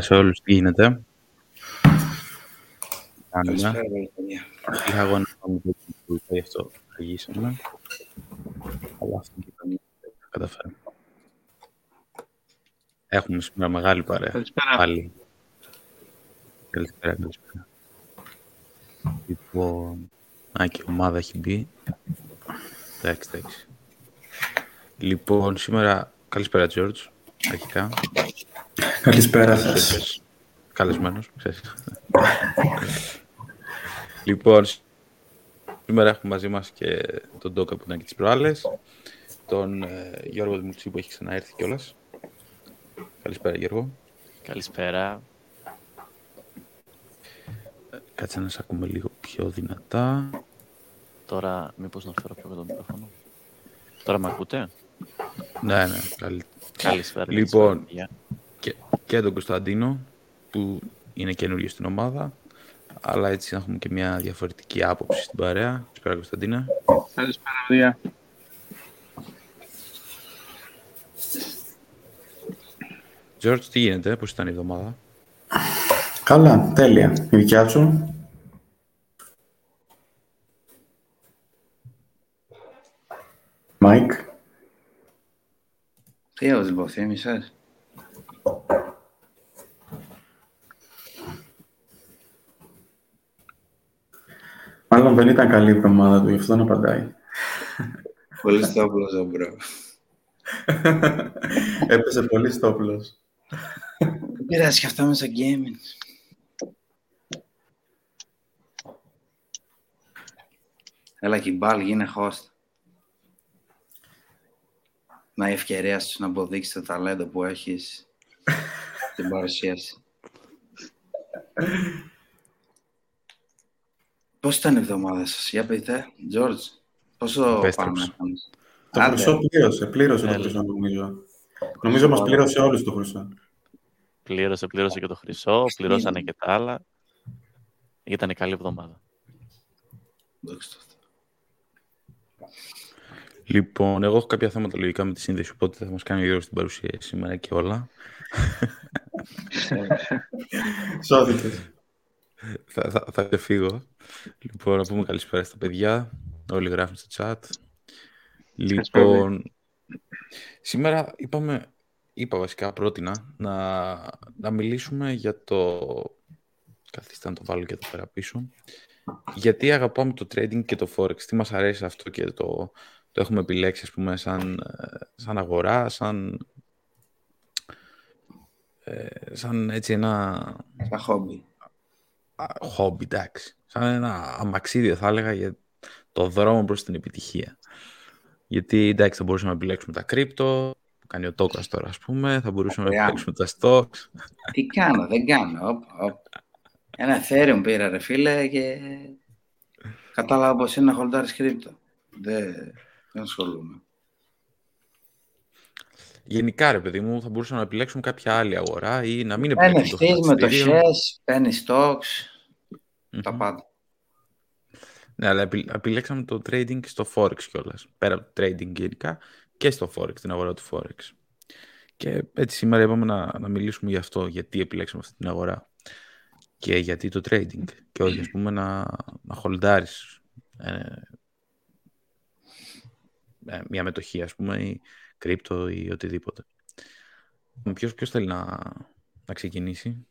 Καλησπέρα σε όλους. Τι γίνεται. Καλησπέρα, παιδιά. Είχα αγώνα με το που γι' αυτό αργήσαμε. Αλλά αυτό και ήταν θα καταφέρουμε. Έχουμε σήμερα μεγάλη παρέα. Καλησπέρα. Πάλι. Καλησπέρα, καλησπέρα. Λοιπόν, α, και η ομάδα έχει μπει. Εντάξει, εντάξει. Λοιπόν, σήμερα, καλησπέρα, George, αρχικά. Καλησπέρα σας. Καλεσμένος, ξέρεις. λοιπόν, σήμερα έχουμε μαζί μας και τον Ντόκα που ήταν και τις προάλλες, τον ε, Γιώργο Δημουτσί που έχει ξαναέρθει κιόλας. Καλησπέρα Γιώργο. Καλησπέρα. Κάτσε να σε ακούμε λίγο πιο δυνατά. Τώρα, μήπως να φέρω πιο κοντά το μικρόφωνο. Τώρα με ακούτε; Ναι, ναι, καλή. Καλησπέρα. Λοιπόν, καλησπέρα, παιδιά. Και, και τον Κωνσταντίνο που είναι καινούριο στην ομάδα. Αλλά έτσι να έχουμε και μια διαφορετική άποψη στην παρέα. Καλησπέρα Κωνσταντίνα. Καλησπέρα, παιδιά. George, τι γίνεται, πώς ήταν η εβδομάδα; Καλά, τέλεια. Η δικιά σου; Μάικ; Τι έδωσε λοιπόν, θύμισες. Μάλλον δεν ήταν καλή η εβδομάδα του, γι' αυτό να απαντάει. Πολύ στόπλος, ο μπρο. Έπεσε πολύ στόπλος. Δεν πειράζει και αυτά μέσα gaming. Έλα και η μπάλ, γίνε host. Να η ευκαιρία σου να αποδείξεις το ταλέντο που έχεις στην παρουσίαση. Πώς ήταν η εβδομάδα σας, για πείτε, George, πόσο Επέστρεψε. πάμε κάνεις; Το Άντε. χρυσό πλήρωσε, πλήρωσε το Έλα. χρυσό νομίζω. Νομίζω μας πλήρωσε όλους το χρυσό. Πλήρωσε, πλήρωσε και το χρυσό, πληρώσανε και τα άλλα. Ήταν καλή εβδομάδα. Δόξα τω Θεώ. Λοιπόν, εγώ έχω κάποια θέματα λογικά με τη σύνδεση, οπότε θα μας κάνει ο Γιώργος την παρουσίαση σήμερα και όλα. Σώθηκες. Θα, θα, θα φύγω. Λοιπόν, να πούμε καλησπέρα στα παιδιά. Όλοι γράφουν στο chat. Λοιπόν, σήμερα είπαμε, είπα βασικά, πρότεινα να, να μιλήσουμε για το... Καθίστε να το βάλω και εδώ πέρα πίσω. Γιατί αγαπάμε το trading και το forex. Τι μας αρέσει αυτό και το, το έχουμε επιλέξει, ας πούμε, σαν, ε, σαν αγορά, σαν... ε, σαν έτσι ένα Σαν χόμπι. Α, χόμπι, εντάξει. Σαν ένα αμαξίδιο θα έλεγα για το δρόμο προς την επιτυχία. Γιατί εντάξει θα μπορούσαμε να επιλέξουμε τα κρύπτο, που κάνει ο Τόκας τώρα ας πούμε, θα μπορούσαμε να Ωραία. επιλέξουμε τα stocks. Τι κάνω, δεν κάνω. Οπ, οπ. Ένα Ethereum πήρα ρε φίλε και κατάλαβα πως είναι να χολτάρεις κρύπτο. Δεν, δεν ασχολούμαι. Γενικά ρε παιδί μου θα μπορούσαμε να επιλέξουμε κάποια άλλη αγορά ή να μην επιλέξουμε το NFTs, χρηματιστήριο. μετοχές, penny stocks, τα Μμμ. πάντα. Ναι, αλλά επι- επιλέξαμε το trading στο Forex κιόλας. Πέρα από το trading γενικά και στο Forex, την αγορά του Forex. Και έτσι σήμερα είπαμε να, να μιλήσουμε γι' αυτό, γιατί επιλέξαμε αυτή την αγορά. Και γιατί το trading. Και όχι, ας πούμε, να, να χολντάρεις ε, ε, μια μετοχή, ας πούμε, ή κρύπτο ή οτιδήποτε. Ποιος, ποιος θέλει να, να ξεκινήσει;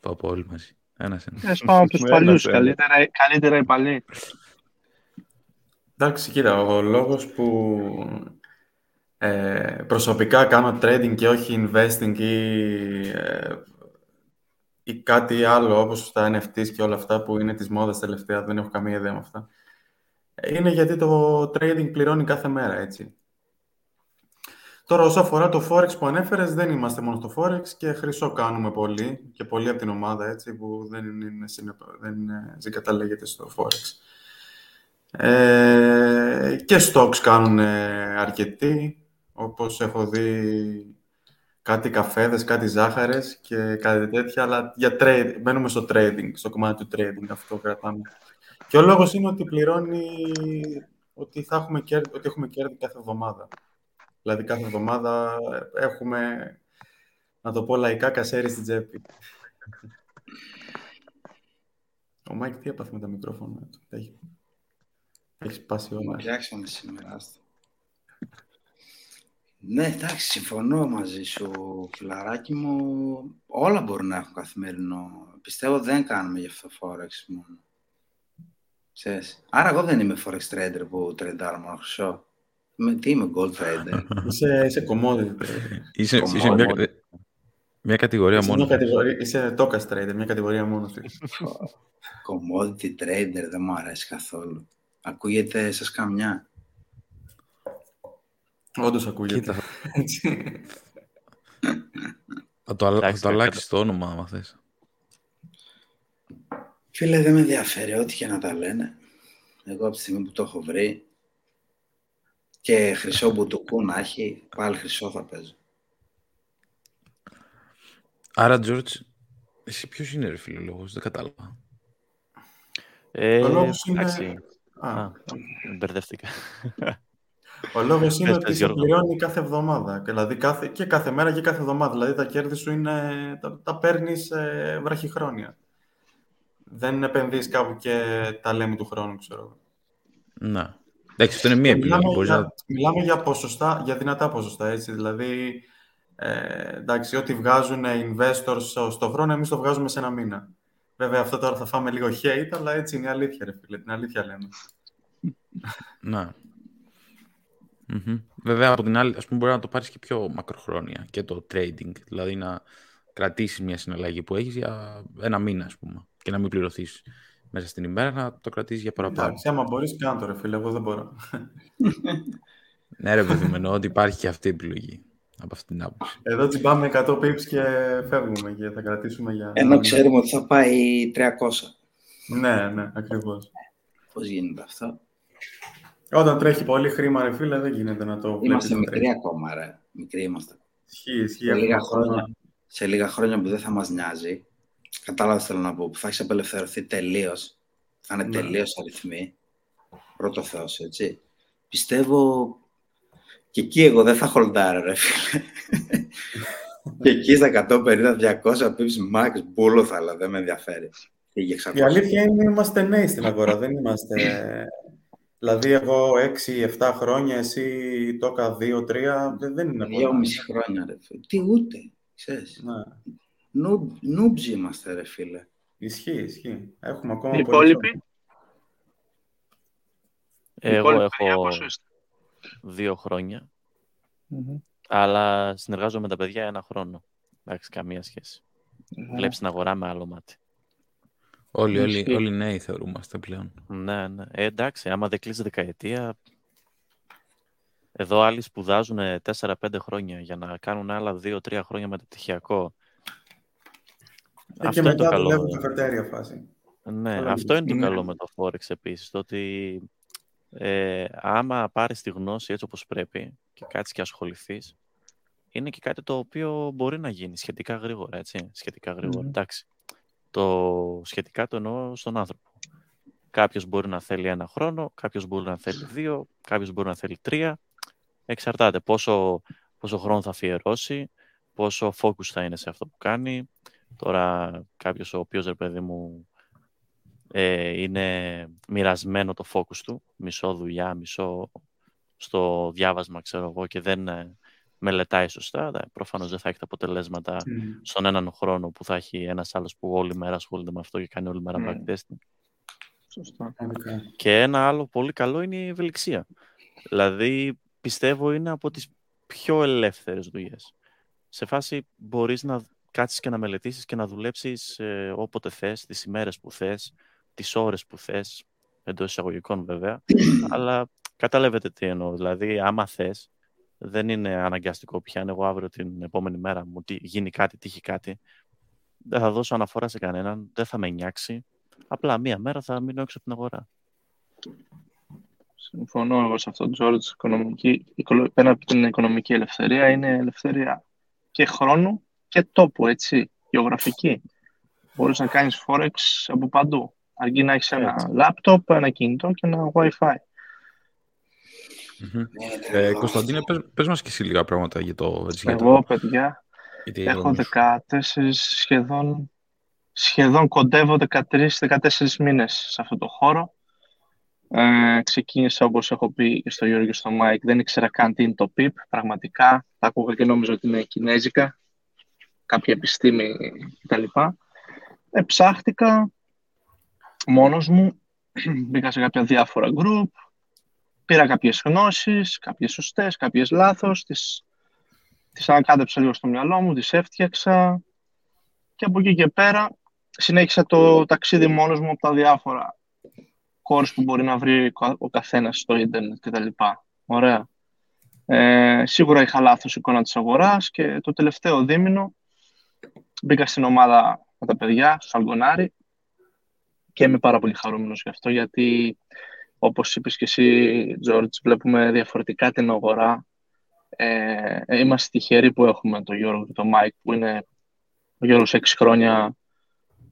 Πάω από όλοι μαζί. Ένας, ένας. Ας πάμε από τους Ένας, παλιούς. ένας. Καλύτερα, καλύτερα οι παλιοί. Εντάξει, κοίτα, ο λόγος που ε, προσωπικά κάνω trading και όχι investing ή, ε, ή κάτι άλλο όπως τα NFTs και όλα αυτά που είναι της μόδας τελευταία, δεν έχω καμία ιδέα με αυτά, είναι γιατί το trading πληρώνει κάθε μέρα, έτσι. Τώρα, όσο αφορά το Forex που ανέφερες, δεν είμαστε μόνο στο Forex και χρυσό κάνουμε πολύ και πολύ από την ομάδα, έτσι, που δεν, είναι, συνεπ- δεν είναι, συγκαταλέγεται στο Forex. Ε, και stocks κάνουν αρκετοί, όπως έχω δει κάτι καφέδες, κάτι ζάχαρες και κάτι τέτοια, αλλά για trade, μπαίνουμε στο trading, στο κομμάτι του trading, αυτό κρατάμε. Και ο λόγος είναι ότι πληρώνει, ότι, θα έχουμε κέρδη, ότι έχουμε κέρδη κάθε εβδομάδα. Δηλαδή κάθε εβδομάδα έχουμε, να το πω λαϊκά, κασέρι στην τσέπη. Ο Μάικ τι έπαθε με τα μικρόφωνα του; Έχει, έχεις σπάσει όλα. Πιάξαμε σήμερα. άστα. Ναι, εντάξει, συμφωνώ μαζί σου, φιλαράκι μου. Όλα μπορούν να έχουν καθημερινό. Πιστεύω δεν κάνουμε γι' αυτό Forex μόνο. Ξέρεις. Άρα εγώ δεν είμαι Forex trader που τρεϊντάρω μόνο χρυσό. Είμαι, τι είμαι, gold trader. Είσαι, είσαι commodity trader. Είσαι, είσαι Commodity. μια, μια κατηγορία Είσαι, μόνο. μια κατηγορία, είσαι token trader, μια κατηγορία μόνο σου. Commodity trader δεν μου αρέσει καθόλου. Ακούγεται σας καμιά. Όντως ακούγεται. Κοίτα, Έτσι. θα το, αλλα- θα Εντάξει, το κακά αλλάξεις το όνομα, άμα θες. Φίλε, δεν με ενδιαφέρει ό,τι και να τα λένε. Εγώ από τη στιγμή που το έχω βρει και χρυσό μπουτουκού να έχει, πάλι χρυσό θα παίζω. Άρα, George, εσύ ποιος είναι ρε φίλε λόγος, δεν κατάλαβα. Ε, Ο λόγος είναι- εντάξει. Α, Α, μπερδεύτηκα. Ο λόγος είναι Πες, ότι πες, σε Γιώργο. πληρώνει κάθε εβδομάδα. Και Δηλαδή κάθε, και κάθε μέρα και κάθε εβδομάδα. Δηλαδή τα κέρδη σου είναι, τα, τα παίρνεις ε, βραχυχρόνια. Δεν επενδύεις κάπου και τα λέμε του χρόνου, ξέρω. εγώ. Να. Εντάξει, αυτό είναι μία επιλογή. Μιλάμε Μπορείς για, να... μιλάμε για ποσοστά, για δυνατά ποσοστά, έτσι. Δηλαδή, ε, εντάξει, ό,τι βγάζουν οι investors στο- στο χρόνο, εμείς το βγάζουμε σε ένα μήνα. Βέβαια, αυτό τώρα θα φάμε λίγο hate, αλλά έτσι είναι η αλήθεια, ρε φίλε. Την αλήθεια λέμε. Να. Μμμ. Βέβαια, από την άλλη, ας πούμε, μπορεί να το πάρεις και πιο μακροχρόνια και το trading. Δηλαδή να κρατήσεις μια συναλλαγή που έχεις για ένα μήνα, ας πούμε. Και να μην πληρωθείς μέσα στην ημέρα, να το κρατήσεις για παραπάνω. Εντάξει, άμα μπορείς, κάνε το, ρε φίλε. Εγώ δεν μπορώ. Ναι, ρε παιδί μου, εννοώ ότι υπάρχει και αυτή η επιλογή. Από αυτή την άποψη. Εδώ τσιμπάμε 100 pips και φεύγουμε και θα κρατήσουμε για... Ενώ ξέρουμε ότι θα πάει 300. Ναι, ναι, ακριβώς. Πώς γίνεται αυτό; Όταν τρέχει πολύ χρήμα, ρε φίλε, δεν γίνεται να το βλέπεις Είμαστε να μικροί τρέχει. ακόμα, ρε. Μικροί είμαστε. Ισχύει, ισχύει. Σε λίγα, έχουμε ακόμα- χρόνια, σε λίγα χρόνια που δεν θα μας νοιάζει, κατάλαβα τι θέλω να πω, που θα έχεις απελευθερωθεί τελείως. Θα είναι Ναι. τελείως αριθμοί. Πρώτο Θεός, έτσι. Πιστεύω και εκεί εγώ δεν θα χολντάρω, ρε φίλε. και εκεί στα 150-200 pips max μπούλο θα αλλά δεν με ενδιαφέρει. Πήγε 600. Η αλήθεια είναι ότι είμαστε νέοι στην αγορά, δεν είμαστε... Δηλαδή, εγώ 6-7 χρόνια, εσύ το έκανα 2-3, δεν, δεν είναι Δύο μισή χρόνια, ρε φίλε. Τι ούτε, ξέρεις. Ναι. Νου, νούμπζι είμαστε, ρε φίλε. Ισχύει, ισχύει. Έχουμε ακόμα Οι πολύ υπόλοιποι, οι Εγώ υπόλοιποι παιδιά έχω πόσο είστε; δύο χρόνια, Μμμ. αλλά συνεργάζομαι με τα παιδιά ένα χρόνο. Εντάξει, καμία σχέση. Βλέπεις την αγορά με άλλο μάτι. Όλοι, όλοι, Ισχύει. όλοι νέοι θεωρούμαστε πλέον. Ναι, ναι. Ε, εντάξει, άμα δεν κλείσει δεκαετία. Εδώ άλλοι σπουδάζουν 4-5 χρόνια για να κάνουν άλλα 2-3 χρόνια μεταπτυχιακό. Ε, Αυτό και είναι το μετά καλό. δουλεύουν καφετέρια φάση. Ναι, Όλα αυτό είναι το ναι. καλό με το Forex επίσης, το ότι ε, άμα πάρεις τη γνώση έτσι όπως πρέπει και κάτσεις και ασχοληθείς, είναι και κάτι το οποίο μπορεί να γίνει σχετικά γρήγορα, έτσι, σχετικά γρήγορα, Μμμ. εντάξει. Το σχετικά το εννοώ στον άνθρωπο. Κάποιος μπορεί να θέλει ένα χρόνο, κάποιος μπορεί να θέλει δύο, κάποιος μπορεί να θέλει τρία. Εξαρτάται πόσο, πόσο χρόνο θα αφιερώσει, πόσο focus θα είναι σε αυτό που κάνει. Τώρα κάποιος ο οποίος, ρε παιδί μου, ε, είναι μοιρασμένο το focus του, μισό δουλειά, μισό στο διάβασμα, ξέρω εγώ, και δεν ε, μελετάει σωστά, δε, προφανώς δεν θα έχει τα αποτελέσματα Μμ. στον έναν χρόνο που θα έχει ένας άλλος που όλη μέρα ασχολείται με αυτό και κάνει όλη μέρα Mm. backtesting. Σωστά. Πραγματικά. Και ένα άλλο πολύ καλό είναι η ευελιξία. Δηλαδή, πιστεύω είναι από τις πιο ελεύθερες δουλειές. Σε φάση μπορείς να κάτσεις και να μελετήσεις και να δουλέψεις ε, όποτε θες, τις ημέρες που θες, τις ώρες που θες, εντός εισαγωγικών βέβαια, αλλά καταλαβαίνετε τι εννοώ. Δηλαδή, άμα θες, δεν είναι αναγκαστικό πια. Αν εγώ αύριο την επόμενη μέρα μου τι- γίνει κάτι, τύχει κάτι, δεν θα δώσω αναφορά σε κανέναν, δεν θα με νιάξει. Απλά μία μέρα θα μείνω έξω από την αγορά. Συμφωνώ εγώ σε αυτό, George. Οικονομική, οικολο- πέρα από την οικονομική ελευθερία είναι ελευθερία και χρόνου και τόπου, έτσι, γεωγραφική. Μπορείς να κάνεις Forex από παντού. Αρκεί να έχεις ένα Έτσι. λάπτοπ, ένα κινητό και ένα Wi-Fi. Μμμ. Είναι Ε, τρελό Κωνσταντίνε, αυτό. πες, πες μας και εσύ λίγα πράγματα για το, έτσι, για το Εγώ, παιδιά, γιατί έχω νομίζω. 14 σχεδόν, σχεδόν κοντεύω 13-14 μήνες σε αυτό το χώρο. Ε, ξεκίνησα, όπως έχω πει και στο Γιώργο και στο Μάικ, δεν ήξερα καν τι είναι το PIP, πραγματικά. Τα άκουγα και νόμιζα ότι είναι κινέζικα, κάποια επιστήμη κτλ. Ε, ψάχτηκα μόνος μου, μπήκα σε κάποια διάφορα group, πήρα κάποιες γνώσεις, κάποιες σωστές, κάποιες λάθος, τις, τις ανακάτεψα λίγο στο μυαλό μου, τις έφτιαξα και από εκεί και πέρα συνέχισα το ταξίδι μόνος μου από τα διάφορα course που μπορεί να βρει ο κα- ο καθένας στο ίντερνετ κτλ. Ωραία. Ε, σίγουρα είχα λάθος εικόνα της αγοράς και το τελευταίο δίμηνο μπήκα στην ομάδα με τα παιδιά, στο Σαλγκονάρι και είμαι πάρα πολύ χαρούμενος γι' αυτό γιατί όπως είπες και εσύ, Τζόρτζ, βλέπουμε διαφορετικά την αγορά. Ε, ε, είμαστε τυχεροί που έχουμε τον Γιώργο και τον Μάικ που είναι ο Γιώργος 6 χρόνια,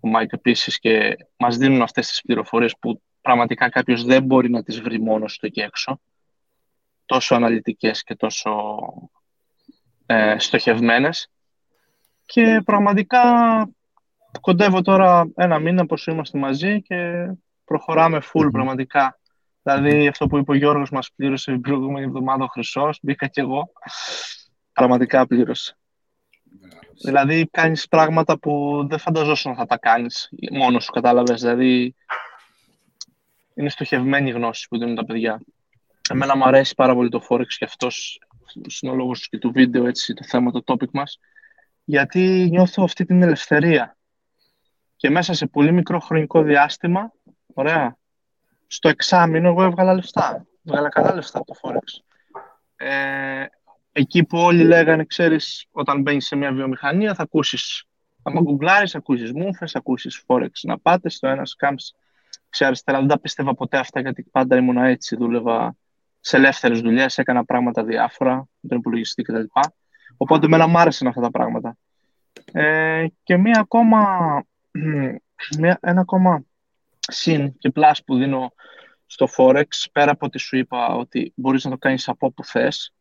ο Μάικ επίσης και μας δίνουν αυτές τις πληροφορίες που πραγματικά κάποιος δεν μπορεί να τις βρει μόνος του εκεί έξω. Τόσο αναλυτικές και τόσο ε, στοχευμένες. Και πραγματικά κοντεύω τώρα ένα μήνα πως είμαστε μαζί και προχωράμε full Μμμ. πραγματικά. Δηλαδή αυτό που είπε ο Γιώργος μας πλήρωσε την προηγούμενη εβδομάδα ο Χρυσός, μπήκα κι εγώ. Πραγματικά πλήρωσε. Δηλαδή κάνεις πράγματα που δεν φανταζόσουν να θα τα κάνεις μόνος σου, κατάλαβες. Δηλαδή είναι στοχευμένη η γνώση που δίνουν τα παιδιά. Εμένα μου αρέσει πάρα πολύ το Forex και αυτός είναι ο λόγος και του βίντεο, έτσι, το θέμα, το topic μας, γιατί νιώθω αυτή την ελευθερία. Και μέσα σε πολύ μικρό χρονικό διάστημα, ωραία, στο εξάμεινο εγώ έβγαλα λεφτά. Έβγαλα καλά λεφτά από το Forex. Ε, εκεί που όλοι λέγανε, ξέρεις, όταν μπαίνεις σε μια βιομηχανία θα ακούσεις, άμα γκουγκλάρεις, θα ακούσεις μούφες, θα ακούσεις Forex να πάτε στο ένα scams ξέρεις, δεν τα πίστευα ποτέ αυτά γιατί πάντα ήμουν έτσι, δούλευα σε ελεύθερες δουλειές, έκανα πράγματα διάφορα, με τον υπολογιστή κτλ. Οπότε εμένα μου άρεσαν αυτά τα πράγματα. Ε, και μία ακόμα, μία, ένα ακόμα συν και πλάς που δίνω στο Forex, πέρα από ότι σου είπα ότι μπορείς να το κάνεις από όπου θες,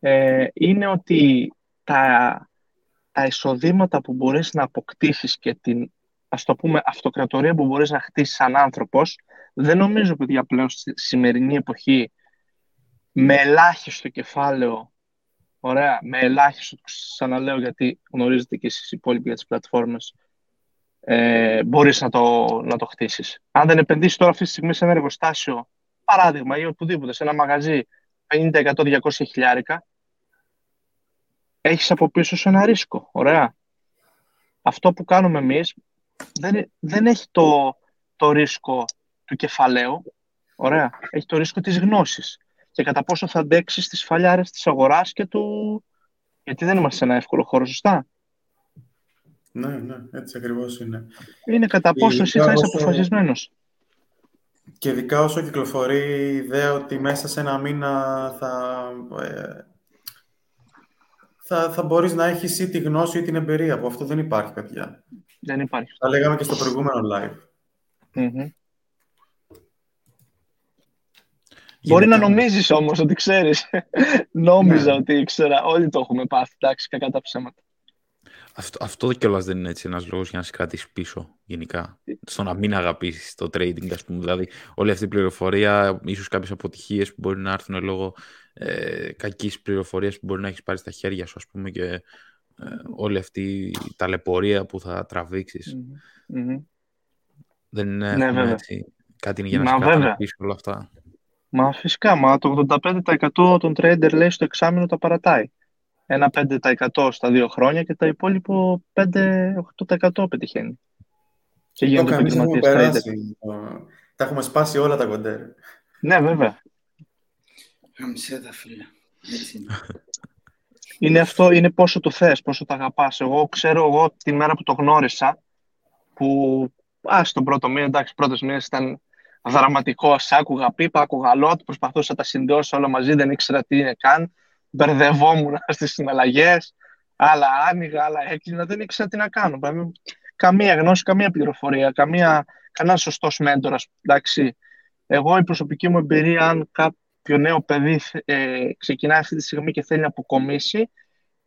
ε, είναι ότι τα, τα εισοδήματα που μπορείς να αποκτήσεις και την ας το πούμε, αυτοκρατορία που μπορείς να χτίσεις σαν άνθρωπος, δεν νομίζω, παιδιά, πλέον στη σημερινή εποχή, με ελάχιστο κεφάλαιο, ωραία, με ελάχιστο, ξαναλέω γιατί γνωρίζετε και εσείς οι υπόλοιποι για τις πλατφόρμες, ε, μπορείς να το, να το χτίσεις. Αν δεν επενδύσεις τώρα αυτή τη στιγμή σε ένα εργοστάσιο, παράδειγμα, ή οπουδήποτε, σε ένα μαγαζί 50, 100, 200 χιλιάρικα, έχεις από πίσω σου ένα ρίσκο, ωραία. Αυτό που κάνουμε εμείς δεν, δεν έχει το, το ρίσκο του κεφαλαίου, ωραία, έχει το ρίσκο της γνώσης και κατά πόσο θα αντέξεις τις φαλιάρες της αγοράς και του... Γιατί δεν είμαστε σε ένα εύκολο χώρο, σωστά; Ναι, ναι, έτσι ακριβώς είναι. Είναι κατά πόσο εσύ θα είσαι όσο- αποφασισμένος. Και ειδικά όσο κυκλοφορεί η ιδέα ότι μέσα σε ένα μήνα θα, ε, θα, θα μπορείς να έχεις ή τη γνώση ή την εμπειρία, που αυτό δεν υπάρχει, παιδιά. Δεν υπάρχει. Τα λέγαμε και στο προηγούμενο live. Μμμ. Μπορεί να Γενικά, νομίζεις όμως ότι ξέρεις. Νόμιζα Ναι. ότι ήξερα. Όλοι το έχουμε πάθει. Εντάξει, κακά τα ψέματα. Αυτό, αυτό κιόλας δεν είναι έτσι ένας λόγος για να σε κρατήσει πίσω γενικά. Στο να μην αγαπήσεις το trading, ας πούμε. Δηλαδή, όλη αυτή η πληροφορία, ίσως κάποιες αποτυχίες που μπορεί να έρθουν λόγω ε, κακής πληροφορίας που μπορεί να έχεις πάρει στα χέρια σου, ας πούμε, και ε, όλη αυτή η ταλαιπωρία που θα τραβήξεις. Μμμ. Μμμ. Δεν είναι Ναι, έχουμε βέβαια. έτσι, κάτι για να Μα σε βέβαια. κρατήσει πίσω όλα αυτά. Μα φυσικά, μα το 85% των trader λέει στο εξάμεινο τα παρατάει. Ένα 5% στα δύο χρόνια και το υπόλοιπο 5-8% πετυχαίνει. Και Το γίνονται κανείς έχουμε επαγγελματίες trader. περάσει. το- Τα έχουμε σπάσει όλα τα κοντέρ. Ναι, βέβαια. Γαμισέ τα φίλε. Έτσι είναι. Είναι αυτό, είναι πόσο το θες, πόσο το αγαπάς. Εγώ ξέρω εγώ την μέρα που το γνώρισα, που α, στον πρώτο μήνα, εντάξει, πρώτος μήνας ήταν δραματικό, άκουγα πίπα, άκουγα λότ, προσπαθούσα να τα συνδυώσω όλα μαζί, δεν ήξερα τι είναι καν, μπερδευόμουν στις συναλλαγές, άλλα άνοιγα, άλλα έκλεινα, δεν ήξερα τι να κάνω. Πράγμα- Καμία γνώση, καμία πληροφορία, καμία, κανένα σωστός μέντορας. Εντάξει, εγώ η προσωπική μου εμπειρία, αν κάποιο κάποιο νέο παιδί ε, ξεκινάει αυτή τη στιγμή και θέλει να αποκομίσει,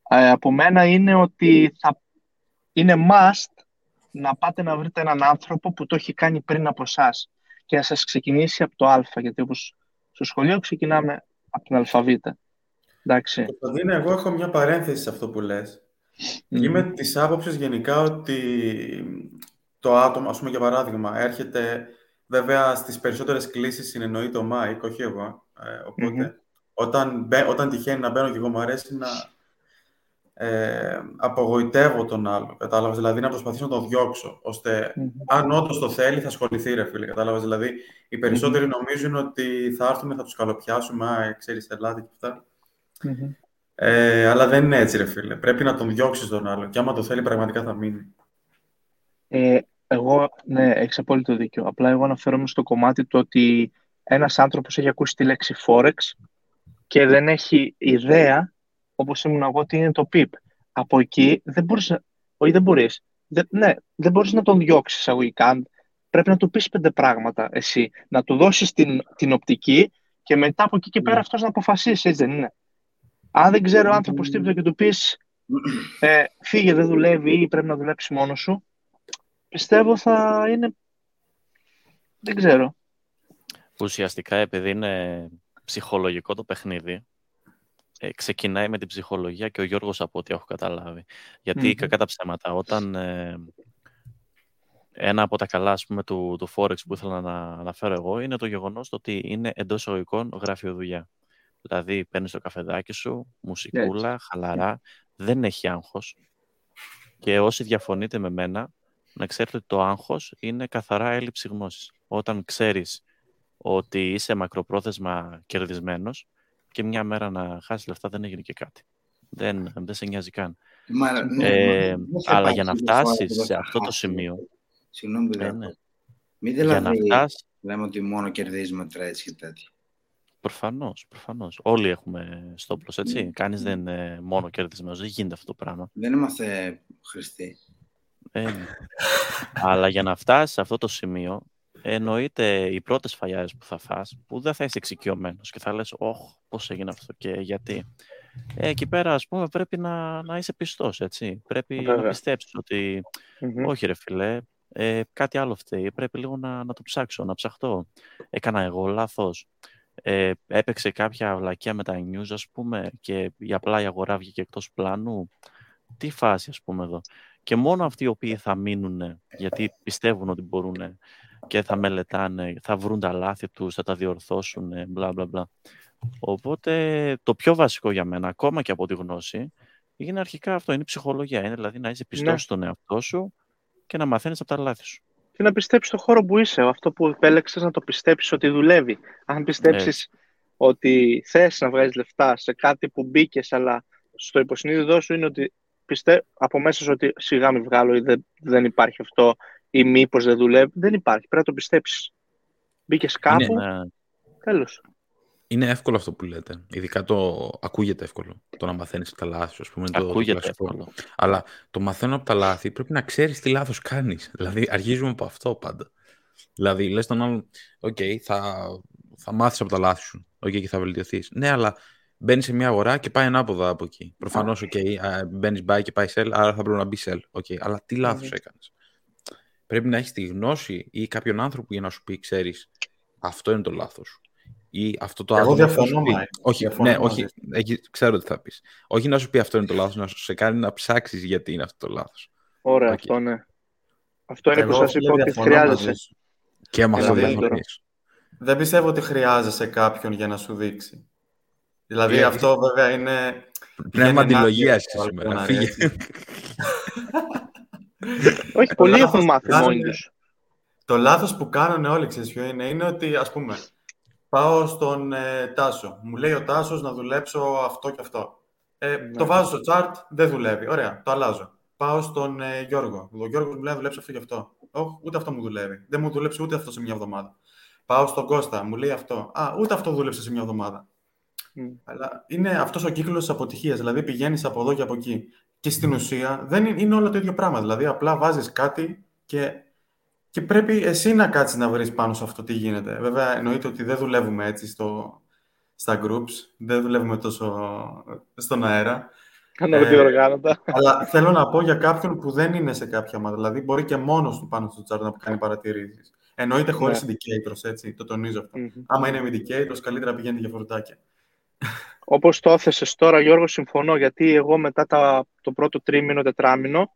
ε, από μένα είναι ότι θα είναι must να πάτε να βρείτε έναν άνθρωπο που το έχει κάνει πριν από εσάς και να σας ξεκινήσει από το α, γιατί όπως στο σχολείο ξεκινάμε από την αλφαβήτα. Εντάξει. Κωνσταντίνε, εγώ έχω μια παρένθεση σε αυτό που λες. Είμαι της άποψης γενικά ότι το άτομο, ας πούμε για παράδειγμα, έρχεται βέβαια στις περισσότερες κλήσεις συνεννοεί το Mike, όχι εγώ. Ε, οποτε όταν, όταν τυχαίνει να μπαίνω και εγώ μου αρέσει να ε, απογοητεύω τον άλλο, κατάλαβες, δηλαδή να προσπαθήσω να τον διώξω, αν όντως το θέλει θα ασχοληθεί ρε φίλε, κατάλαβες, δηλαδή οι περισσότεροι νομίζουν ότι θα έρθουμε, θα τους καλοπιάσουμε, α, ξέρεις, ελάτε και αυτά. Ε, αλλά δεν είναι έτσι ρε φίλε, πρέπει να τον διώξεις τον άλλο και άμα το θέλει πραγματικά θα μείνει. Ε, εγώ, ναι, έχεις απόλυτο δίκιο. Απλά εγώ αναφέρομαι στο κομμάτι του ότι ένας άνθρωπος έχει ακούσει τη λέξη Forex και δεν έχει ιδέα όπως ήμουν εγώ, τι είναι το PIP. Από εκεί δεν μπορείς να... Όχι, δεν μπορείς. Δεν, ναι, δεν μπορείς να τον διώξεις εισαγωγικά. Πρέπει να του πεις πέντε πράγματα εσύ. Να του δώσεις την, την οπτική και μετά από εκεί και πέρα ναι. αυτός να αποφασίσει, έτσι δεν είναι. Αν δεν ξέρει ο άνθρωπος τίποτα και του πεις ε, φύγε, δεν δουλεύει ή πρέπει να δουλέψει μόνος σου, πιστεύω θα είναι... Δεν ξέρω. Ουσιαστικά επειδή είναι ψυχολογικό το παιχνίδι, ε, ξεκινάει με την ψυχολογία και ο Γιώργος από ό,τι έχω καταλάβει. Γιατί mm-hmm. κακά τα ψέματα, όταν ε, ένα από τα καλά ας πούμε, του, του Forex που ήθελα να αναφέρω εγώ είναι το γεγονός ότι είναι εντός εισαγωγικών δουλειά. Δηλαδή παίρνεις το καφεδάκι σου, μουσικούλα, χαλαρά, δεν έχει άγχος. Και όσοι διαφωνείτε με μένα, να ξέρετε ότι το άγχος είναι καθαρά έλλειψη γνώσης. Όταν ξέρεις ότι είσαι μακροπρόθεσμα κερδισμένος, και μια μέρα να χάσεις λεφτά δεν έγινε και κάτι. Δεν, δεν σε νοιάζει καν. Μα, ναι, ε, αλλά για να φτάσεις σε αυτό το σημείο. Συγγνώμη, ε, ναι. Μην δηλαδή φτάσεις... λέμε ότι μόνο κερδίζουμε τρέτσι και τέτοια. Προφανώς, προφανώς. Όλοι έχουμε στόπλος, έτσι. Mm. Κανείς δεν είναι μόνο κερδισμένο. Δεν γίνεται αυτό το πράγμα. Δεν είμαστε χρηστοί. Ε, ναι. Αλλά για να φτάσεις σε αυτό το σημείο, εννοείται οι πρώτες φαλιάρε που θα φας, που δεν θα είσαι εξοικειωμένος και θα λες, Ωχ, πώς έγινε αυτό και γιατί. Ε, εκεί πέρα, ας πούμε, πρέπει να, να είσαι πιστός, έτσι. Πρέπει να πιστέψεις ότι, όχι, ρε φιλέ, ε, κάτι άλλο φταίει. Πρέπει λίγο να, να το ψάξω, να ψαχτώ. Έκανα εγώ λάθος. Ε, έπαιξε κάποια βλακεία με τα news, ας πούμε, και η απλά η αγορά βγήκε εκτός πλάνου. Τι φάση, ας πούμε, εδώ. Και μόνο αυτοί οι οποίοι θα μείνουν, γιατί πιστεύουν ότι μπορούν και θα μελετάνε, θα βρουν τα λάθη τους, θα τα διορθώσουν, μπλα μπλα μπλα. Οπότε το πιο βασικό για μένα, ακόμα και από τη γνώση, είναι αρχικά αυτό, είναι η ψυχολογία. Είναι δηλαδή να είσαι πιστός ναι. στον εαυτό σου και να μαθαίνεις από τα λάθη σου. Και να πιστέψεις στο χώρο που είσαι, αυτό που επέλεξες να το πιστέψεις ότι δουλεύει. Αν πιστέψεις ότι θες να βγάζεις λεφτά σε κάτι που μπήκες, αλλά στο υποσυνείδητό σου είναι ότι πιστε... από μέσα σου ότι σιγά μην βγάλω ή δεν, δεν υπάρχει αυτό ή μήπως δεν δουλεύει. Δεν υπάρχει. Πρέπει να το πιστέψεις. Μπήκες κάπου. Είναι, Τέλος. Είναι εύκολο αυτό που λέτε. Ειδικά το ακούγεται εύκολο. Το να μαθαίνεις τα λάθη σου, ας πούμε. Ακούγεται το εύκολο. Αλλά το μαθαίνω από τα λάθη πρέπει να ξέρεις τι λάθος κάνεις. Δηλαδή, αρχίζουμε από αυτό πάντα. Δηλαδή, λες τον άλλον, OK, θα, θα μάθεις από τα λάθη σου. OK, και θα βελτιωθείς. Ναι, αλλά μπαίνει σε μια αγορά και πάει ανάποδα από εκεί. Προφανώς, OK, μπαίνεις buy και πάει sell, άρα θα πρέπει να μπει sell. OK, αλλά τι λάθος mm-hmm. έκανες. Πρέπει να έχεις τη γνώση ή κάποιον άνθρωπο για να σου πει, ξέρεις, αυτό είναι το λάθος σου. Ή αυτό το Εγώ διαφωνώ, Όχι, διαφωνώ ναι, όχι, έχει, ξέρω τι θα πεις. Όχι να σου πει αυτό είναι το λάθος, να σου σε κάνει να ψάξεις γιατί είναι αυτό το λάθος. Ωραία, okay. αυτό ναι. Αυτό είναι Εγώ που σας είπα ότι χρειάζεσαι. Και με αυτό Δεν πιστεύω ότι χρειάζεσαι κάποιον για να σου δείξει. Δηλαδή yeah. αυτό βέβαια είναι... Πνεύμα αντιλογίας σήμερα. Όχι, πολλοί έχουν μάθει μόνοι τους. Το λάθος που κάνουν όλοι, ξέρεις ποιο είναι, είναι ότι, ας πούμε, πάω στον ε, Τάσο. Μου λέει ο Τάσος να δουλέψω αυτό και αυτό. Ε, ναι. Το βάζω στο chart, δεν δουλεύει. Ωραία, το αλλάζω. Πάω στον ε, Γιώργο. Ο Γιώργος μου λέει να δουλέψω αυτό και αυτό. Όχι, ούτε αυτό μου δουλεύει. Δεν μου δούλεψε ούτε αυτό σε μια εβδομάδα. Πάω στον Κώστα, μου λέει αυτό. Α, ούτε αυτό δούλεψε σε μια εβδομάδα. Mm. Αλλά είναι αυτός ο κύκλος τη αποτυχίας. Δηλαδή πηγαίνεις από εδώ και από εκεί. Και στην ουσία δεν είναι, είναι όλα το ίδιο πράγμα. Δηλαδή απλά βάζεις κάτι και, και πρέπει εσύ να κάτσεις να βρεις πάνω σε αυτό τι γίνεται. Βέβαια, εννοείται ότι δεν δουλεύουμε έτσι στο, στα groups. Δεν δουλεύουμε τόσο στον αέρα. Κάνω ε, οργάνωτα. Αλλά θέλω να πω για κάποιον που δεν είναι σε κάποια ομάδα. Δηλαδή, μπορεί και μόνος του πάνω στο chart να κάνει παρατηρήσεις. Εννοείται χωρίς ναι. indicators, έτσι. Το τονίζω αυτό. Mm-hmm. Άμα είναι με indicators, καλύτερα πηγαίνει για φορτάκια. Όπως το έθεσες τώρα, Γιώργο, συμφωνώ. Γιατί εγώ μετά τα, το πρώτο τρίμηνο, τετράμινο,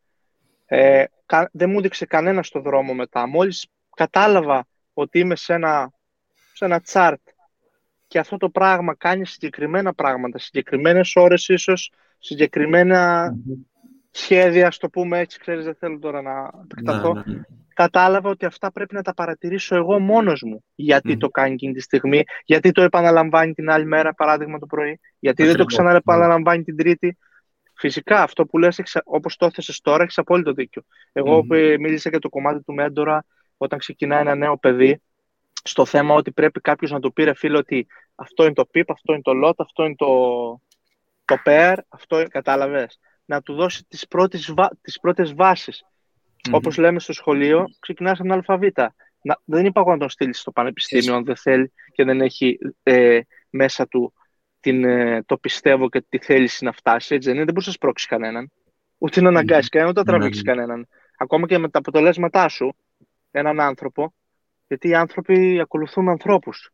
ε, δεν μου έδειξε κανένα στο δρόμο μετά. Μόλις κατάλαβα ότι είμαι σε ένα, σε ένα chart και αυτό το πράγμα κάνει συγκεκριμένα πράγματα, συγκεκριμένες ώρες ίσως, συγκεκριμένα σχέδια, στο πούμε έτσι, ξέρεις, δεν θέλω τώρα να επεκταθώ. Ναι, ναι. Κατάλαβα ότι αυτά πρέπει να τα παρατηρήσω εγώ μόνος μου. Γιατί το κάνει εκείνη τη στιγμή, γιατί το επαναλαμβάνει την άλλη μέρα, παράδειγμα το πρωί, γιατί δεν το ξαναεπαναλαμβάνει την τρίτη. Φυσικά, αυτό που λες, όπως το έθεσες τώρα, έχεις απόλυτο δίκιο. Εγώ mm-hmm. μίλησα για το κομμάτι του μέντορα, όταν ξεκινάει ένα νέο παιδί, στο θέμα ότι πρέπει κάποιος να του πει, ρε φίλε, ότι αυτό είναι το PIP, αυτό είναι το LOT, αυτό είναι το, το pair, αυτό κατάλαβες. Να του δώσει τις πρώτες, τις πρώτες βάσεις. Mm-hmm. Όπως λέμε στο σχολείο, ξεκινάς από αλφαβήτα. Να, δεν είπα εγώ να τον στείλεις στο πανεπιστήμιο αν δεν θέλει και δεν έχει ε, μέσα του την, ε, το πιστεύω και τη θέληση να φτάσει. Έτσι δεν είναι, δεν μπορείς να σπρώξεις κανέναν. Ούτε να αναγκάσεις mm-hmm. κανέναν, ούτε να τραβήξεις mm-hmm. κανέναν. Ακόμα και με τα αποτελέσματά σου, έναν άνθρωπο, γιατί οι άνθρωποι ακολουθούν ανθρώπους.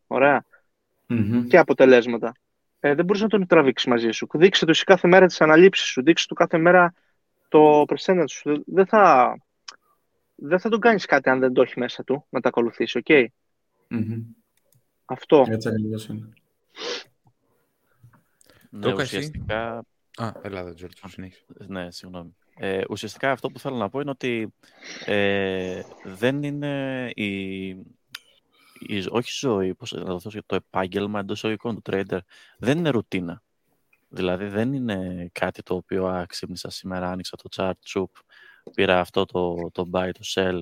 Και αποτελέσματα. Ε, δεν μπορείς να τον τραβήξεις μαζί σου. Δείξε του κάθε μέρα τις αναλήψεις σου. Δείξε του κάθε μέρα το percentage σου. Δεν θα, δεν θα τον κάνεις κάτι αν δεν το έχει μέσα του να τα ακολουθήσει. Ok; Okay? Αυτό. Έτσι ακριβώς είναι. Ναι, ουσιαστικά... Α, Ελλάδα, Τζόρτζο, Ναι, συγγνώμη. Ε, ουσιαστικά αυτό που θέλω να πω είναι ότι ε, δεν είναι η, η, όχι η ζωή, πώς να το το επάγγελμα εντός οικών του trader, δεν είναι ρουτίνα. Δηλαδή δεν είναι κάτι το οποίο α, ξύπνησα σήμερα, άνοιξα το chart, τσουπ, πήρα αυτό το, το buy, το sell,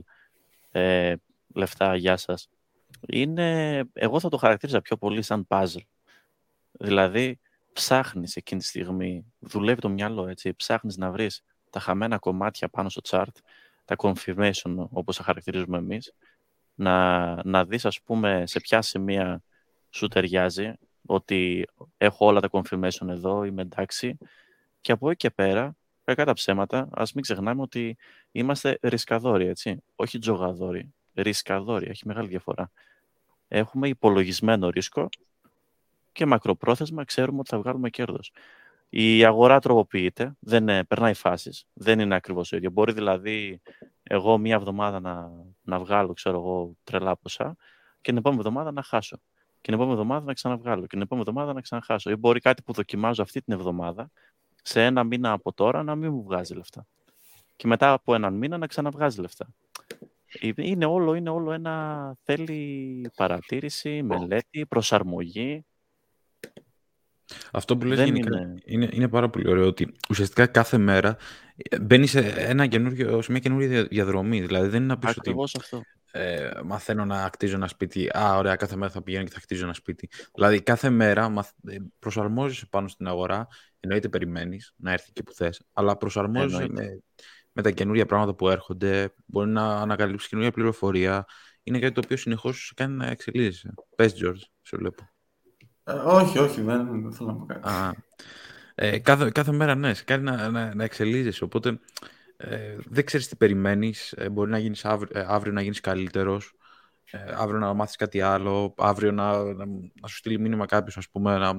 ε, λεφτά, γεια σας. Είναι, εγώ θα το χαρακτήριζα πιο πολύ σαν puzzle. Δηλαδή, ψάχνεις εκείνη τη στιγμή, δουλεύει το μυαλό, έτσι, ψάχνεις να βρεις τα χαμένα κομμάτια πάνω στο chart, τα confirmation όπως τα χαρακτηρίζουμε εμείς, να, να δεις ας πούμε σε ποια σημεία σου ταιριάζει, ότι έχω όλα τα confirmation εδώ, είμαι εντάξει, και από εκεί και πέρα, κακά τα ψέματα, ας μην ξεχνάμε ότι είμαστε ρισκαδόροι, έτσι, όχι τζογαδόροι, ρισκαδόροι, έχει μεγάλη διαφορά. Έχουμε υπολογισμένο ρίσκο και μακροπρόθεσμα ξέρουμε ότι θα βγάλουμε κέρδος. Η αγορά τροποποιείται, δεν ε, περνάει φάσεις, δεν είναι ακριβώς το ίδιο. Μπορεί δηλαδή εγώ μία εβδομάδα να, να βγάλω, ξέρω εγώ, τρελά ποσά και την επόμενη εβδομάδα να χάσω. Και την επόμενη εβδομάδα να ξαναβγάλω και την επόμενη εβδομάδα να ξαναχάσω. Ή μπορεί κάτι που δοκιμάζω αυτή την εβδομάδα, σε ένα μήνα από τώρα να μην μου βγάζει λεφτά. Και μετά από έναν μήνα να ξαναβγάζει λεφτά. Είναι όλο, είναι όλο ένα θέλει παρατήρηση, μελέτη, προσαρμογή. Αυτό που λες γενικά είναι... Είναι, είναι πάρα πολύ ωραίο ότι ουσιαστικά κάθε μέρα ε, μπαίνει σε, ένα καινούργιο, σε μια καινούργια διαδρομή. Δηλαδή δεν είναι να πεις ότι αυτό. Ε, μαθαίνω να χτίζω ένα σπίτι. Α, ωραία, κάθε μέρα θα πηγαίνω και θα χτίζω ένα σπίτι. Δηλαδή κάθε μέρα μαθ, ε, προσαρμόζεσαι πάνω στην αγορά. Εννοείται περιμένεις να έρθει και που θες, αλλά προσαρμόζεσαι με, με τα καινούργια πράγματα που έρχονται. Μπορεί να ανακαλύψεις καινούργια πληροφορία. Είναι κάτι το οποίο συνεχώς κάνει να εξελίσσεται. Πες, George, σε βλέπω. Ε, όχι, όχι, δεν, θέλω να πω κάτι. Α, ε, κάθε, κάθε μέρα, ναι, σε κάνει να, να, να εξελίσσεσαι, οπότε ε, δεν ξέρεις τι περιμένεις, ε, μπορεί να γίνεις αύριο, ε, αύριο να γίνεις καλύτερος, αύριο να μάθεις κάτι άλλο, αύριο να, να, να σου στείλει μήνυμα κάποιος, ας πούμε, να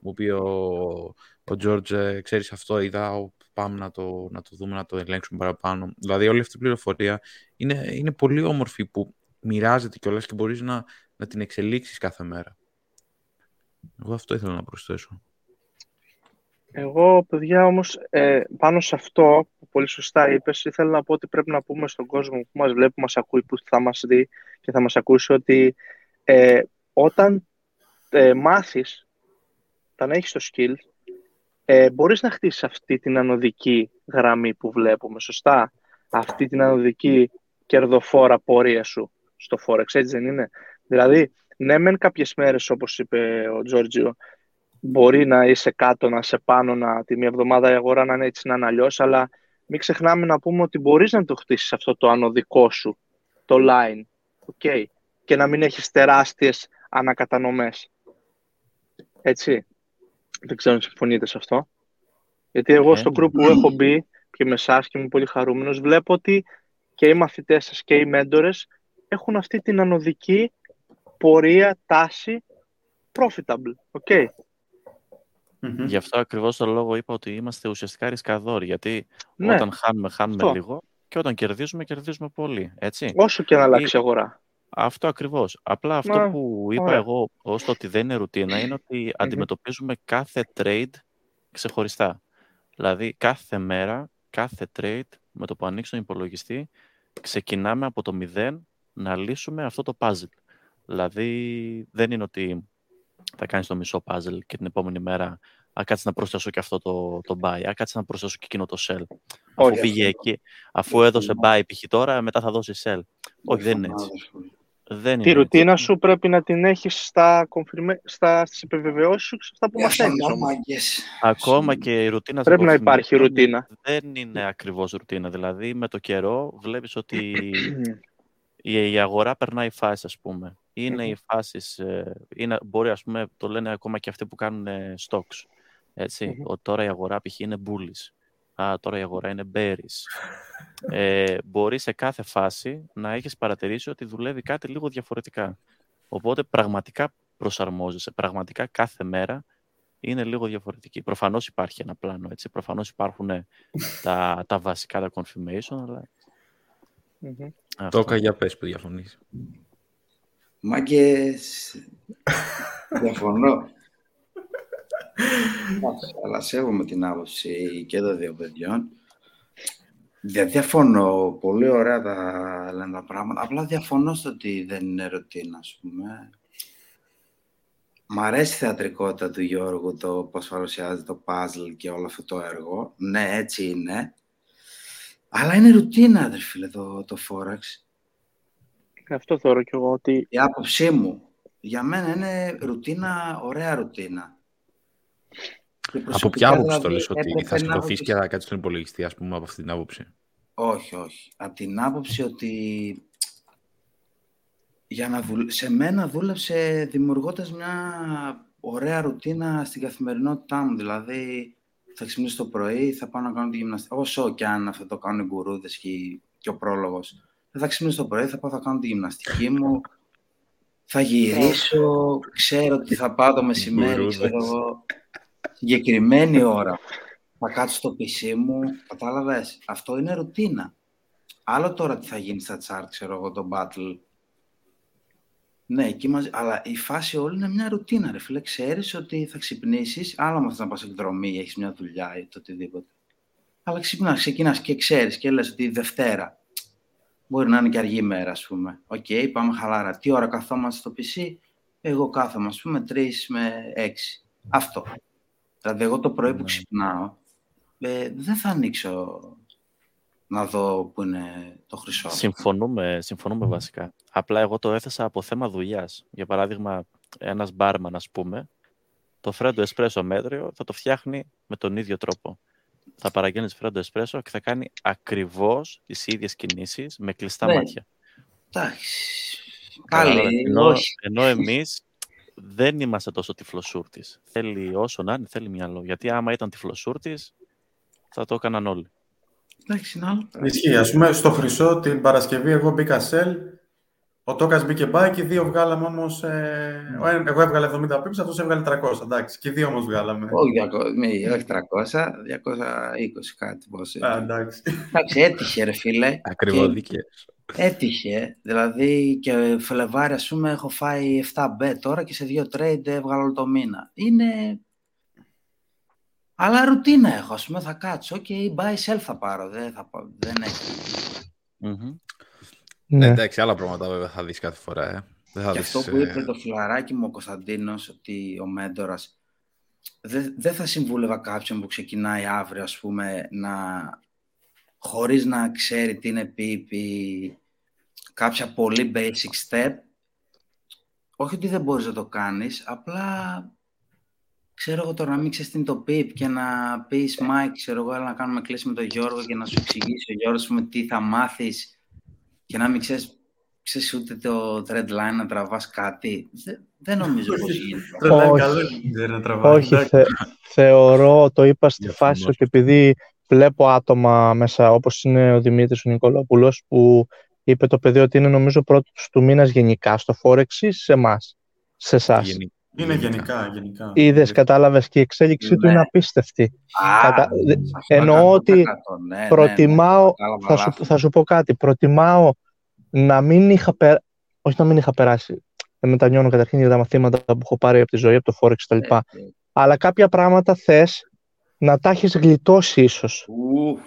μου πει ο, ο George, ξέρεις αυτό, είδα, πάμε να το, να το δούμε, να το ελέγξουμε παραπάνω. Δηλαδή όλη αυτή η πληροφορία είναι, είναι πολύ όμορφη που μοιράζεται κιόλας και μπορείς να, να την εξελίξεις κάθε μέρα. Εγώ αυτό ήθελα να προσθέσω. Εγώ, παιδιά, όμως, ε, πάνω σε αυτό που πολύ σωστά είπες, ήθελα να πω ότι πρέπει να πούμε στον κόσμο που μας βλέπει, που μας ακούει, που θα μας δει και θα μας ακούσει ότι ε, όταν ε, μάθεις, όταν έχεις το skill, ε, μπορείς να χτίσεις αυτή την ανωδική γραμμή που βλέπουμε, σωστά; Αυτή την ανωδική κερδοφόρα πορεία σου στο Forex, έτσι δεν είναι; Δηλαδή, ναι, μεν κάποιες μέρες, όπως είπε ο Τζόρτζιο, μπορεί να είσαι κάτω, να είσαι πάνω, να, τη μία εβδομάδα η αγορά να είναι έτσι, να είναι αλλιώς, αλλά μην ξεχνάμε να πούμε ότι μπορείς να το χτίσεις αυτό το ανωδικό σου, το line, okay, και να μην έχεις τεράστιες ανακατανομές. Έτσι. Δεν ξέρω αν συμφωνείτε σε αυτό. Γιατί εγώ Ε, στο group που έχω μπει και με εσάς και είμαι πολύ χαρούμενος, βλέπω ότι και οι μαθητές σας και οι μέντορες έχουν αυτή την ανωδική πορεία, τάση profitable. Okay. Μμμ. Γι' αυτό ακριβώς το λόγο είπα ότι είμαστε ουσιαστικά ρισκαδόροι. Γιατί Ναι, όταν χάνουμε, χάνουμε αυτό. λίγο και όταν κερδίζουμε, κερδίζουμε πολύ. Έτσι. όσο και να αλλάξει η αγορά. Αυτό ακριβώς. Απλά αυτό Μα, που είπα ωραία. εγώ ως το ότι δεν είναι ρουτίνα είναι ότι αντιμετωπίζουμε κάθε trade ξεχωριστά. Δηλαδή κάθε μέρα, κάθε trade με το που ανοίξει τον υπολογιστή ξεκινάμε από το μηδέν να λύσουμε αυτό το puzzle. Δηλαδή δεν είναι ότι θα κάνεις το μισό puzzle και την επόμενη μέρα α, κάτσε να προσθέσω και αυτό το, το buy, α, κάτσε να προσθέσω και εκείνο το sell. Αφού Όχι. πήγε εκεί, αφού έδωσε buy π.χ. τώρα, μετά θα δώσει sell. Όχι, δεν είναι έτσι. Δεν Τη είναι ρουτίνα έτσι. σου πρέπει να την έχεις στα, confirma- στα, στις επιβεβαιώσεις σου και σε αυτά που μαθαίνεις Διαφωνώ, όμως. μάγκες. Ακόμα και η ρουτίνα Πρέπει στα να υπάρχει confirmation ρουτίνα. Δεν είναι ακριβώς ρουτίνα. Δηλαδή με το καιρό βλέπεις ότι η, η αγορά περνάει φάσεις ας πούμε. Είναι οι φάσεις, ε, είναι, μπορεί ας πούμε, το λένε ακόμα και αυτοί που κάνουν ε, stocks. Έτσι, Μμμ. ότι τώρα η αγορά π.χ. είναι bullish. Α, τώρα η αγορά είναι bearish. Ε, μπορεί σε κάθε φάση να έχεις παρατηρήσει ότι δουλεύει κάτι λίγο διαφορετικά. Οπότε πραγματικά προσαρμόζεσαι. Πραγματικά κάθε μέρα είναι λίγο διαφορετική. Προφανώς υπάρχει ένα πλάνο, έτσι. Προφανώς υπάρχουν ε, τα, τα βασικά, τα confirmation, αλλά Μμμ. αυτό. Τόκα για πες που διαφωνείς. Μάγκες, διαφωνώ. Εντάξει, Αλλά σέβομαι την άποψη και των δύο παιδιών. Δεν διαφωνώ. Πολύ ωραία τα λένε τα πράγματα. Απλά διαφωνώ στο ότι δεν είναι ρουτίνα, ας πούμε. Μ' αρέσει η θεατρικότητα του Γιώργου, το πώς παρουσιάζει το puzzle και όλο αυτό το έργο. Ναι, έτσι είναι. Αλλά είναι ρουτίνα, αδερ φίλε, το, το Forex. Αυτό θεωρώ κι εγώ ότι Η άποψή μου. Για μένα είναι ρουτίνα, ωραία ρουτίνα. Και Από προσωπικά, ποια άποψη το δηλαδή, λες ότι έπρεπε θα να σηκωθείς έχω και τις- θα κάτσεις στον υπολογιστή, ας πούμε, από αυτή την άποψη; Όχι, όχι. Από την άποψη ότι για να δουλ... σε μένα δούλεψε δημιουργώντας μια ωραία ρουτίνα στην καθημερινότητά μου. Δηλαδή, θα ξυπνήσω το πρωί, θα πάω να κάνω τη γυμναστική. Όσο και αν αυτό το κάνουν οι γκουρούδες και, οι- και ο πρόλογος. Θα ξυπνήσω το πρωί, θα πάω, θα κάνω τη γυμναστική μου, θα γυρίσω, ξέρω ότι θα πάω το μεσημέρι, Γκουρούδες. ξέρω εγώ, συγκεκριμένη ώρα. Θα κάτσω στο PC μου, κατάλαβες; Αυτό είναι ρουτίνα. Άλλο τώρα τι θα γίνει στα chart, ξέρω εγώ, το battle. Ναι, εκεί μαζί, αλλά η φάση όλη είναι μια ρουτίνα, ρε φίλε. Ξέρεις ότι θα ξυπνήσεις, άλλο με να πας εκδρομή, έχεις μια δουλειά ή το οτιδήποτε. Αλλά ξυπνάς, ξεκινάς και ξέρεις και λες ότι η Δευτέρα μπορεί να είναι και αργή μέρα, ας πούμε. Οκ, πάμε χαλάρα. Τι ώρα καθόμαστε στο PC, εγώ κάθομαι, ας πούμε, 3 με 6. Αυτό. Δηλαδή, εγώ το πρωί που Ναι. ξυπνάω, ε, δεν θα ανοίξω να δω που είναι το χρυσό. Συμφωνούμε, συμφωνούμε βασικά. Απλά εγώ το έθεσα από θέμα δουλειάς. Για παράδειγμα, ένας μπάρμαν, ας πούμε, το φρέντο εσπρέσο μέτριο θα το φτιάχνει με τον ίδιο τρόπο. Θα παραγγέλνεις φρέντο εσπρέσο και θα κάνει ακριβώς τις ίδιες κινήσεις με κλειστά Ναι. μάτια. Εντάξει. Κατάλαβες. Πάλι, Ενώ, όχι. ενώ εμείς δεν είμαστε τόσο τυφλοσούρτης. Θέλει όσο να είναι, θέλει μυαλό. Γιατί άμα ήταν τυφλοσούρτης, θα το έκαναν όλοι. Εντάξει, είναι άλλο. πράγμα. Ισχύει. Ας πούμε, στο Χρυσό την Παρασκευή εγώ μπήκα σελ, ο Τόκας μπήκε μπάι και οι δύο βγάλαμε όμως... Ε, ο ένα- εγώ έβγαλε 70 πίψη, αυτός έβγαλε 300, εντάξει. Και οι δύο όμως βγάλαμε. Όχι, 200, μη, όχι 300, 220 κάτι πόσο. Α, εντάξει. Εντάξει, έτυχε ρε φίλε. Ακριβώδικες. Και Έτυχε. Δηλαδή και Φλεβάρι, ας πούμε, έχω φάει 7 bet τώρα και σε δύο trade έβγαλα όλο το μήνα. Είναι... Αλλά ρουτίνα έχω, ας πούμε, θα κάτσω και buy sell θα πάρω. Δεν, θα, πάω- δεν έχει. Μμμ. Ναι. Εντάξει, άλλα πράγματα βέβαια θα δεις κάθε φορά, ε. Δεν θα Και δεις, αυτό που ε, είπε το φιλαράκι μου ο Κωνσταντίνος, ότι ο μέντορας, δεν δεν θα συμβούλευα κάποιον που ξεκινάει αύριο, ας πούμε, να, χωρίς να ξέρει τι είναι PIP ή κάποια πολύ basic step. Όχι ότι δεν μπορείς να το κάνεις, απλά ξέρω εγώ τώρα να μην ξέρεις τι είναι το PIP και να πεις Mike, ξέρω εγώ, έλα να κάνουμε κλίση με τον Γιώργο και να σου εξηγήσει ο Γιώργος ας πούμε, τι θα μάθεις και να μην ξέρεις ξέρεις ούτε το thread line να τραβάς κάτι. Δεν, δεν νομίζω πως γίνεται. Τρελάει Όχι. καλό, δεν ξέρει να τραβάει. Όχι, εντάξει. θε, θεωρώ, το είπα στη Διαφωνώ. φάση ότι επειδή βλέπω άτομα μέσα όπως είναι ο Δημήτρης ο Νικολόπουλος που είπε το παιδί ότι είναι νομίζω πρώτος του μήνας γενικά στο Forex ή σε εμάς, σε εσάς. Γενι- Είναι γενικά, γενικά. Είδες, κατάλαβες και η εξέλιξή του Ναι. είναι απίστευτη. Α, Κατα- δε- αυτό εννοώ 100%, ότι ναι, ναι, ναι, προτιμάω, κατάλαβα θα σου, λάθος. θα σου πω κάτι, προτιμάω να μην είχα περάσει, όχι να μην είχα περάσει, δεν μετανιώνω καταρχήν για τα μαθήματα που έχω πάρει από τη ζωή, από το Forex κτλ. Ε, ε, Αλλά κάποια πράγματα θες να τα έχεις γλιτώσει ίσως. ουφ.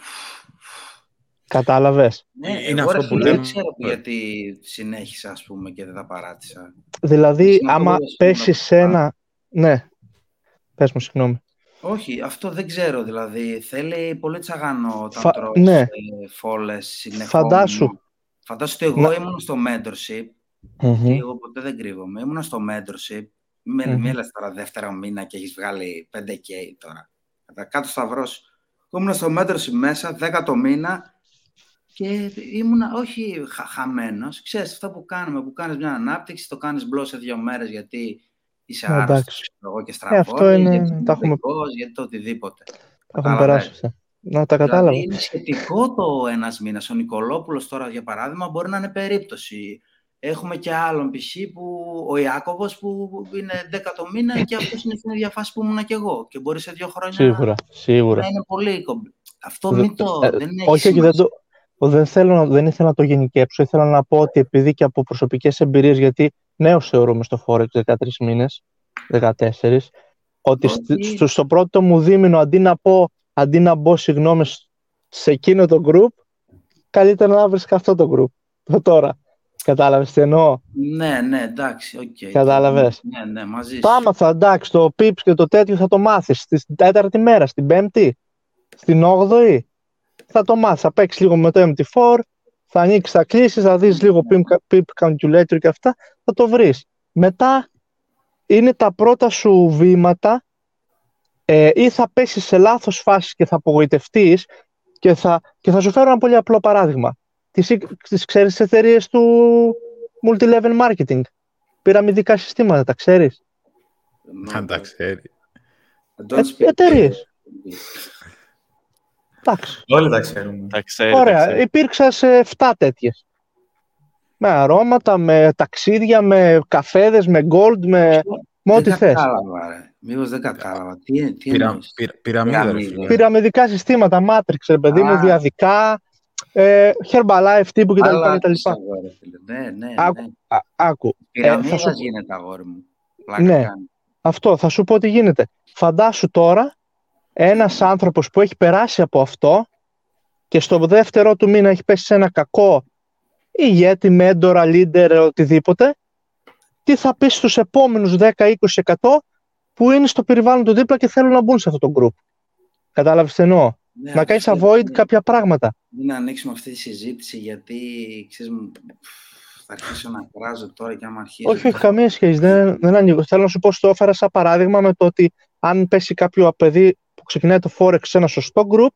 Κατάλαβες; Ναι, Είναι εγώ, αυτό ρε που φίλε, λέμε- δεν ξέρω γιατί συνέχισα, ας πούμε, και δεν τα παράτησα. Δηλαδή, Συνήθως άμα εγώ, ας πούμε, πέσεις να- σε ένα. Ναι. Πες μου, συγγνώμη. Όχι, αυτό δεν ξέρω, δηλαδή. Θέλει πολύ τσαγανό όταν Φα- τρως ναι. ε, φόλες συνεχόμενα. Φαντάσου. Φαντάσου ότι εγώ Να- ήμουν στο mentorship, Μμμ. και εγώ ποτέ δεν κρύβομαι. Ήμουν στο mentorship, μην Μμμ. μη λες τώρα δεύτερο μήνα και έχεις βγάλει 5K τώρα. Κατά κάτω σταυρός. Εγώ ήμουν στο mentorship μέσα, δέκατο μήνα και ήμουν όχι χα, χαμένος. Ξέρεις, αυτό που κάνουμε, που κάνεις μια ανάπτυξη, το κάνεις μπλος σε δύο μέρες γιατί είσαι Ναι, άρρωστος, εντάξει. ξέρω εγώ και Ε, στραβός, αυτό είναι- γιατί τα είσαι έχουμε- νευρικός, γιατί το οτιδήποτε. Τα έχουμε Κατάλαβες; περάσει αυτά. Να τα κατάλαβα. Δηλαδή είναι σχετικό το ένας μήνας. Ο Νικολόπουλος τώρα, για παράδειγμα, μπορεί να είναι περίπτωση. Έχουμε και άλλον π.χ. που ο Ιάκωβος που είναι 10 μήνα και αυτός είναι στην ίδια φάση που ήμουν και εγώ. Και μπορεί σε δύο χρόνια Σίγουρα. Σίγουρα. να είναι πολύ κομπλέ. Αυτό Δε- μην το. ε, δεν έχει όχι, όχι, δεν, σημασία. το, δεν, θέλω, να- δεν ήθελα να το γενικέψω. Ήθελα να πω ότι επειδή και από προσωπικές εμπειρίες, γιατί νέο θεωρούμε στο Forex 13 μήνες, 14, ότι Όχι. στη- στο, στο πρώτο μου δίμηνο αντί να πω, αντί να μπω συγγνώμη σ- σε εκείνο το group, καλύτερα να βρεις αυτό το group. Το τώρα. Κατάλαβες τι εννοώ; Ναι, ναι, εντάξει. οκ. Κατάλαβες. Ναι, ναι, μαζί σου. Το άμαθα, εντάξει, το pips και το τέτοιο θα το μάθεις στην τέταρτη μέρα, στην πέμπτη, στην όγδοη. Θα το μάθεις, θα παίξεις λίγο με το MT4, θα ανοίξεις, θα κλείσεις, θα δεις λίγο pip, pip calculator και αυτά, θα το βρεις. Μετά είναι τα πρώτα σου βήματα ε, ή θα πέσεις σε λάθος φάση και θα απογοητευτείς και θα, και θα σου φέρω ένα πολύ απλό παράδειγμα. Τις, τις ξέρεις τις εταιρείες του multi-level marketing, πυραμιδικά συστήματα, τα ξέρεις; Ναι, Αν τα ξέρει. don't speak. εταιρείες. Εντάξει. Όλοι τα ξέρουμε. Τα ξέρει, τα Ωραία. ξέρει. Υπήρξαν σε 7 τέτοιες. Με αρώματα, με ταξίδια, με καφέδες, με gold, με, με ό,τι Δεν θες. κατάλαβα, ρε. Μήπως δεν κατάλαβα. Τι, τι Πυρα, εννοείς; πυρα, πυραμίδα, ρε Πυραμίδα. φίλε. Πυραμιδικά συστήματα, Matrix, ρε παιδί μου, Α. διαδικά, ε, Herbalife τύπου κτλ. Αλλά κτλ. τι αγόρι, ρε φίλε. Ναι, ναι, Άκου, ναι. Α, άκου, Πυραμίδας θα σου- γίνεται αγόρι μου. Πλάκα Ναι. κάνει. αυτό, θα σου πω τι γίνεται. Φαντάσου τώρα ένας άνθρωπος που έχει περάσει από αυτό και στο δεύτερο του μήνα έχει πέσει σε ένα κακό ηγέτη, μέντορα, leader, οτιδήποτε, τι θα πεις στους επόμενους 10-20% που είναι στο περιβάλλον του δίπλα και θέλουν να μπουν σε αυτό το group; Κατάλαβες τι εννοώ; Ναι, να κάνεις αυτό, avoid ναι. κάποια πράγματα. Μην ανοίξουμε αυτή τη συζήτηση γιατί ξέρεις μου, θα αρχίσω να κράζω τώρα και άμα αρχίσω. Όχι, όχι, καμία σχέση. Δεν, δεν ανοίγω. Θέλω να σου πω, στο έφερα σαν παράδειγμα με το ότι αν πέσει κάποιο παιδί που ξεκινάει το Forex σε ένα σωστό group,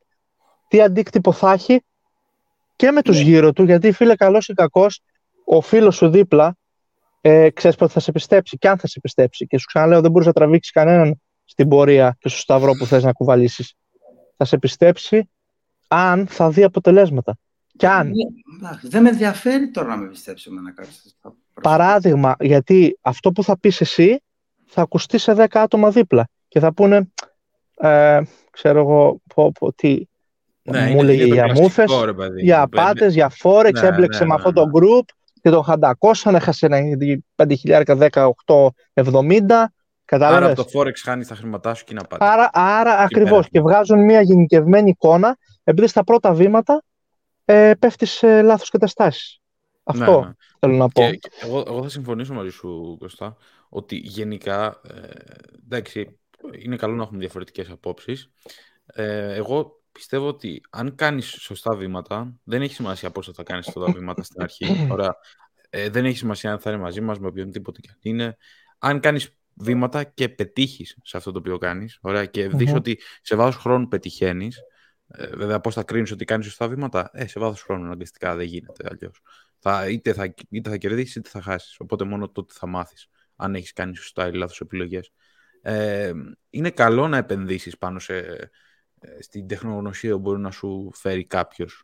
τι αντίκτυπο θα έχει και με τους γύρω του, γιατί φίλε καλός ή κακός, ο φίλος σου δίπλα ε, ξέρεις πότε θα σε πιστέψει και αν θα σε πιστέψει. Και σου ξαναλέω, δεν μπορείς να τραβήξεις κανέναν στην πορεία και στο σταυρό που θες να κουβαλήσεις. Θα σε πιστέψει αν θα δει αποτελέσματα. Και αν. Ναι, εντάξει, δεν με ενδιαφέρει τώρα να με πιστέψει εμένα κάποιος. Θα Παράδειγμα, γιατί αυτό που θα πεις εσύ θα ακουστεί σε 10 άτομα δίπλα και θα πούνε, ε, ξέρω εγώ, πω, πω, τι, Ναι, μου είναι- έλεγε είναι το για κλασικό, μούφες, ρε παιδί. για Ναι, απάτες, για φόρεξ, Ναι, έμπλεξε ναι, με ναι, αυτό ναι. το group και τον χαντακώσαν, έχασε ένα 5.000, 18, 70, Άρα κατάλαβες; από το Forex χάνεις τα χρήματά σου και είναι απάτη. Άρα, άρα ακριβώς πέρασμα. και βγάζουν μια γενικευμένη εικόνα επειδή στα πρώτα βήματα ε, πέφτει σε λάθος καταστάσεις. Ναι, Αυτό ναι. θέλω να πω. Και, και εγώ, εγώ θα συμφωνήσω μαζί σου, Κωστά, ότι γενικά, ε, εντάξει, είναι καλό να έχουμε διαφορετικές απόψεις. Ε, εγώ πιστεύω ότι αν κάνεις σωστά βήματα, δεν έχει σημασία πώς θα τα κάνεις αυτά τα βήματα στην αρχή. Ωραία. Ε, δεν έχει σημασία αν θα είναι μαζί μας με οποιονδήποτε και αν είναι. Αν κάνεις βήματα και πετύχεις σε αυτό το οποίο κάνεις, ωραία, και δεις Μμμ. ότι σε βάθος χρόνου πετυχαίνεις, Ε, βέβαια, πώς θα κρίνεις ότι κάνεις σωστά βήματα; Ε, σε βάθος χρόνου αναγκαστικά δεν γίνεται αλλιώς. Θα, είτε, θα, είτε θα κερδίσεις είτε θα χάσεις. Οπότε μόνο τότε θα μάθεις αν έχεις κάνει σωστά ή λάθος επιλογές. Ε, είναι καλό να επενδύσεις πάνω σε, ε, στην τεχνογνωσία που μπορεί να σου φέρει κάποιος.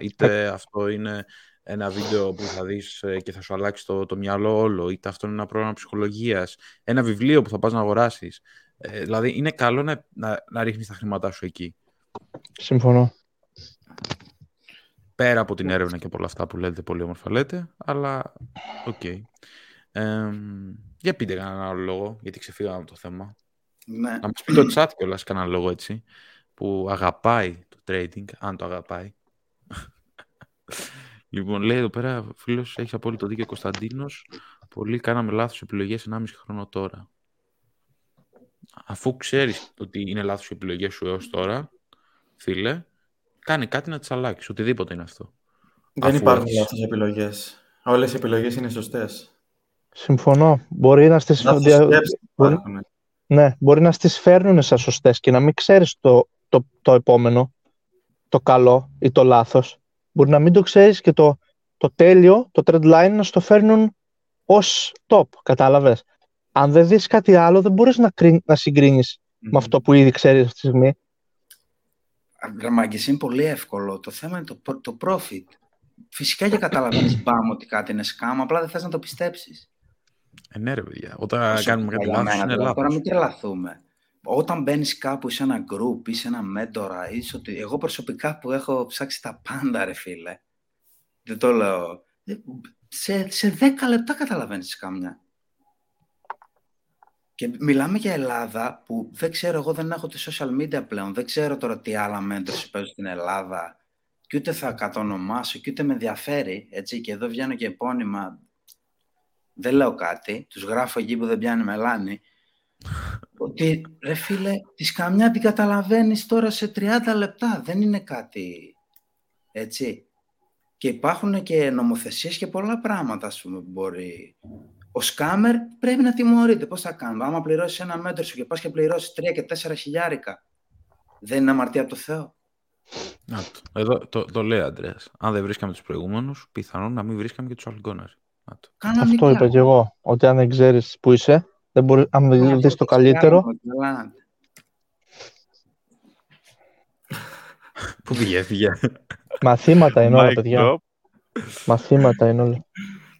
Είτε αυτό είναι ένα βίντεο που θα δεις ε, και θα σου αλλάξει το, το μυαλό όλο, είτε αυτό είναι ένα πρόγραμμα ψυχολογίας, ένα βιβλίο που θα πας να αγοράσεις. Ε, δηλαδή, είναι καλό να, να, να ρίχνεις τα χρήματά σου εκεί. Συμφωνώ. Πέρα από την έρευνα και από όλα αυτά που λέτε, πολύ όμορφα λέτε, αλλά ok. Okay. Ε, για πείτε κανέναν άλλο λόγο, γιατί ξεφύγαμε από το θέμα. Ναι. Να μας πει το chat κιόλας κανένα λόγο έτσι, που αγαπάει το trading, αν το αγαπάει. Λοιπόν, λέει εδώ πέρα, φίλος, έχει απόλυτο δίκιο Κωνσταντίνος. Πολλοί κάναμε λάθος επιλογές 1,5 χρόνο τώρα. Αφού ξέρεις ότι είναι λάθος οι επιλογέ σου έως τώρα, φίλε, κάνε κάτι να τι αλλάξεις. Οτιδήποτε είναι αυτό. Δεν Αφού υπάρχουν έχεις- λάθος επιλογές. Όλες οι επιλογές είναι σωστές. Συμφωνώ. Μπορεί να στις, Λάθος δια- σκέψεις μπορεί- υπάρχουν. ναι, μπορεί να στις φέρνουν σαν σωστές και να μην ξέρεις το, το, το επόμενο, το καλό ή το λάθος. Μπορεί να μην το ξέρεις και το, το τέλειο, το trend line, να στο φέρνουν ως top, κατάλαβες. Αν δεν δεις κάτι άλλο, δεν μπορείς να, κρίνει- να συγκρίνεις με αυτό που ήδη ξέρεις αυτή τη στιγμή. Γραμμάγκες είναι πολύ εύκολο. Το θέμα είναι το, προ- το profit. Φυσικά και καταλαβαίνεις μπαμ ότι κάτι είναι σκάμ, απλά δεν θες να το πιστέψεις. Ε, ναι, ρε παιδιά. Όταν Όσο κάνουμε κάτι για λάθος, μένα είναι τώρα, Τώρα λάθος. μην τρελαθούμε. Όταν μπαίνεις κάπου ή σε ένα group ή σε ένα μέντορα ή σε ότι... Εγώ προσωπικά που έχω ψάξει τα πάντα, ρε φίλε. Δεν το λέω. ε, Σε, σε 10 λεπτά καταλαβαίνεις κάμια. Και μιλάμε για Ελλάδα που δεν ξέρω, εγώ δεν έχω τη social media πλέον. Δεν ξέρω τώρα τι άλλα mentors παίζουν στην Ελλάδα. Και ούτε θα κατονομάσω και ούτε με ενδιαφέρει. Έτσι, και εδώ βγαίνω και επώνυμα. Δεν λέω κάτι. Τους γράφω εκεί που δεν πιάνει μελάνη. ότι ρε φίλε, της καμιά την καταλαβαίνεις τώρα σε 30 λεπτά. Δεν είναι κάτι έτσι. Και υπάρχουν και νομοθεσίες και πολλά πράγματα, ας πούμε, που μπορεί. Ο σκάμερ πρέπει να τιμωρείται. Πώς θα κάνουμε. Άμα πληρώσεις ένα μέτρο σου και πας και πληρώσεις 3 και 4 χιλιάρικα, δεν είναι αμαρτία από το Θεό; Να το. Εδώ το, το λέει ο Αντρέας. Αν δεν βρίσκαμε τους προηγούμενους, πιθανόν να μην βρίσκαμε και τους αλγκόνες. Να το. Κανονικά. Αυτό είπα και εγώ. Ότι αν δεν ξέρεις που είσαι, δεν μπορείς, αν δεν Αυτό δεις το το καλύτερο, σκάμερ, καλά. Πού πήγε, πήγε. μαθήματα είναι όλα, Mic παιδιά. drop. Μαθήματα είναι όλα.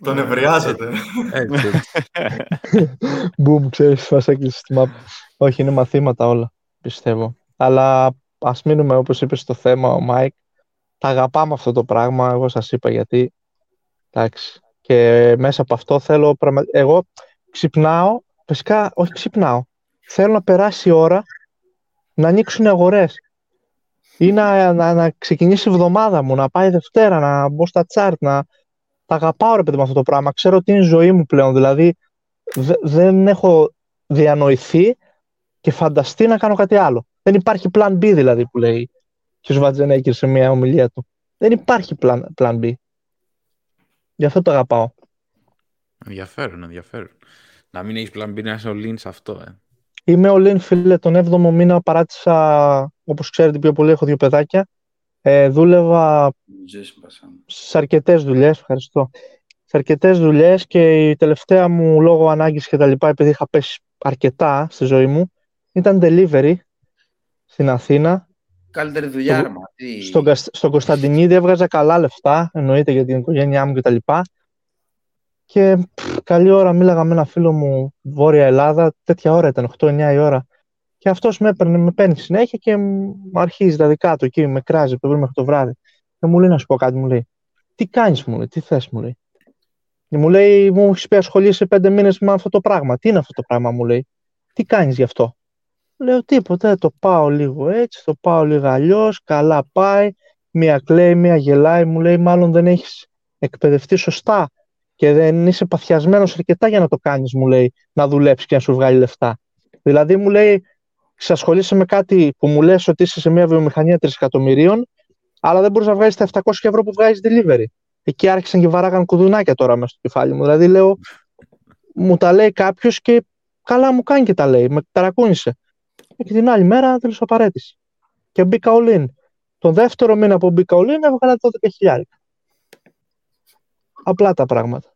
Τον ευριάζεται. Έτσι, έτσι. Μπουμ, ξέρεις, μας έκλεισε τη μάπα. Όχι, είναι μαθήματα όλα, πιστεύω. Αλλά ας μείνουμε, όπως είπες στο θέμα ο Μάικ. Τα αγαπάμε αυτό το πράγμα, εγώ σας είπα γιατί. Εντάξει. Και μέσα από αυτό θέλω, πραγμα... εγώ ξυπνάω, φυσικά όχι ξυπνάω. Θέλω να περάσει η ώρα να ανοίξουν οι αγορές. Ή να, να, να ξεκινήσει η εβδομάδα μου, να πάει Δευτέρα, να μπω στα τσάρτ, να τα αγαπάω ρε παιδί με αυτό το πράγμα. Ξέρω ότι είναι η ζωή μου πλέον. Δηλαδή, δε- δεν έχω διανοηθεί και φανταστεί να κάνω κάτι άλλο. Δεν υπάρχει plan B δηλαδή που λέει και ο Σβατζενέκερ σε μια ομιλία του. Δεν υπάρχει plan, plan B. Γι' αυτό το αγαπάω. Ενδιαφέρον, ενδιαφέρον. Να μην έχεις πλан B να είσαι ο Lin σε αυτό, ε. Είμαι ο Λίν, φίλε, τον 7ο μήνα παράτησα, όπως ξέρετε πιο πολύ, έχω δύο παιδάκια. Ε, δούλευα Ζεις, Μπασάμ. σε αρκετές δουλειές, ευχαριστώ. Σε αρκετές δουλειές και η τελευταία μου λόγω ανάγκης και τα λοιπά, επειδή είχα πέσει αρκετά στη ζωή μου, ήταν delivery στην Αθήνα. Καλύτερη δουλειά, Στο- ρε, μα. Τι- Στον, Κασ- στον Κωνσταντινίδη έβγαζα καλά λεφτά, εννοείται για την οικογένειά μου κτλ. Και πφ, καλή ώρα μίλαγα με ένα φίλο μου Βόρεια Ελλάδα, τέτοια ώρα ήταν, 8-9 η ώρα. Και αυτός με, έπαιρνε, με παίρνει συνέχεια και μου αρχίζει τα δικά του εκεί, με κράζει το πρωί μέχρι το βράδυ. Και μου λέει να σου πω κάτι, μου λέει. Τι κάνεις, μου λέει, τι θες, μου λέει. Και μου λέει, μου έχεις πει ασχολείσαι πέντε μήνες με αυτό το πράγμα. Τι είναι αυτό το πράγμα, μου λέει. Τι κάνεις γι' αυτό. Λέω τίποτα, το πάω λίγο έτσι, το πάω λίγο αλλιώς, καλά πάει. Μία κλαίει, μία γελάει, μου λέει μάλλον δεν έχεις εκπαιδευτεί σωστά και δεν είσαι παθιασμένος αρκετά για να το κάνεις, μου λέει, να δουλέψεις και να σου βγάλει λεφτά. Δηλαδή μου λέει, ξασχολείσαι με κάτι που μου λες ότι είσαι σε μια βιομηχανία τρισεκατομμυρίων, αλλά δεν μπορείς να βγάλεις τα 700 ευρώ που βγάζεις delivery. Εκεί άρχισαν και βαράγαν κουδουνάκια τώρα μέσα στο κεφάλι μου. Δηλαδή λέω, μου τα λέει κάποιος και καλά μου κάνει και τα λέει, με ταρακούνησε. Και την άλλη μέρα τέλο απαραίτηση. Και μπήκα all in. Τον δεύτερο μήνα που μπήκα όλοι έβγαλα 12.000. Απλά τα πράγματα.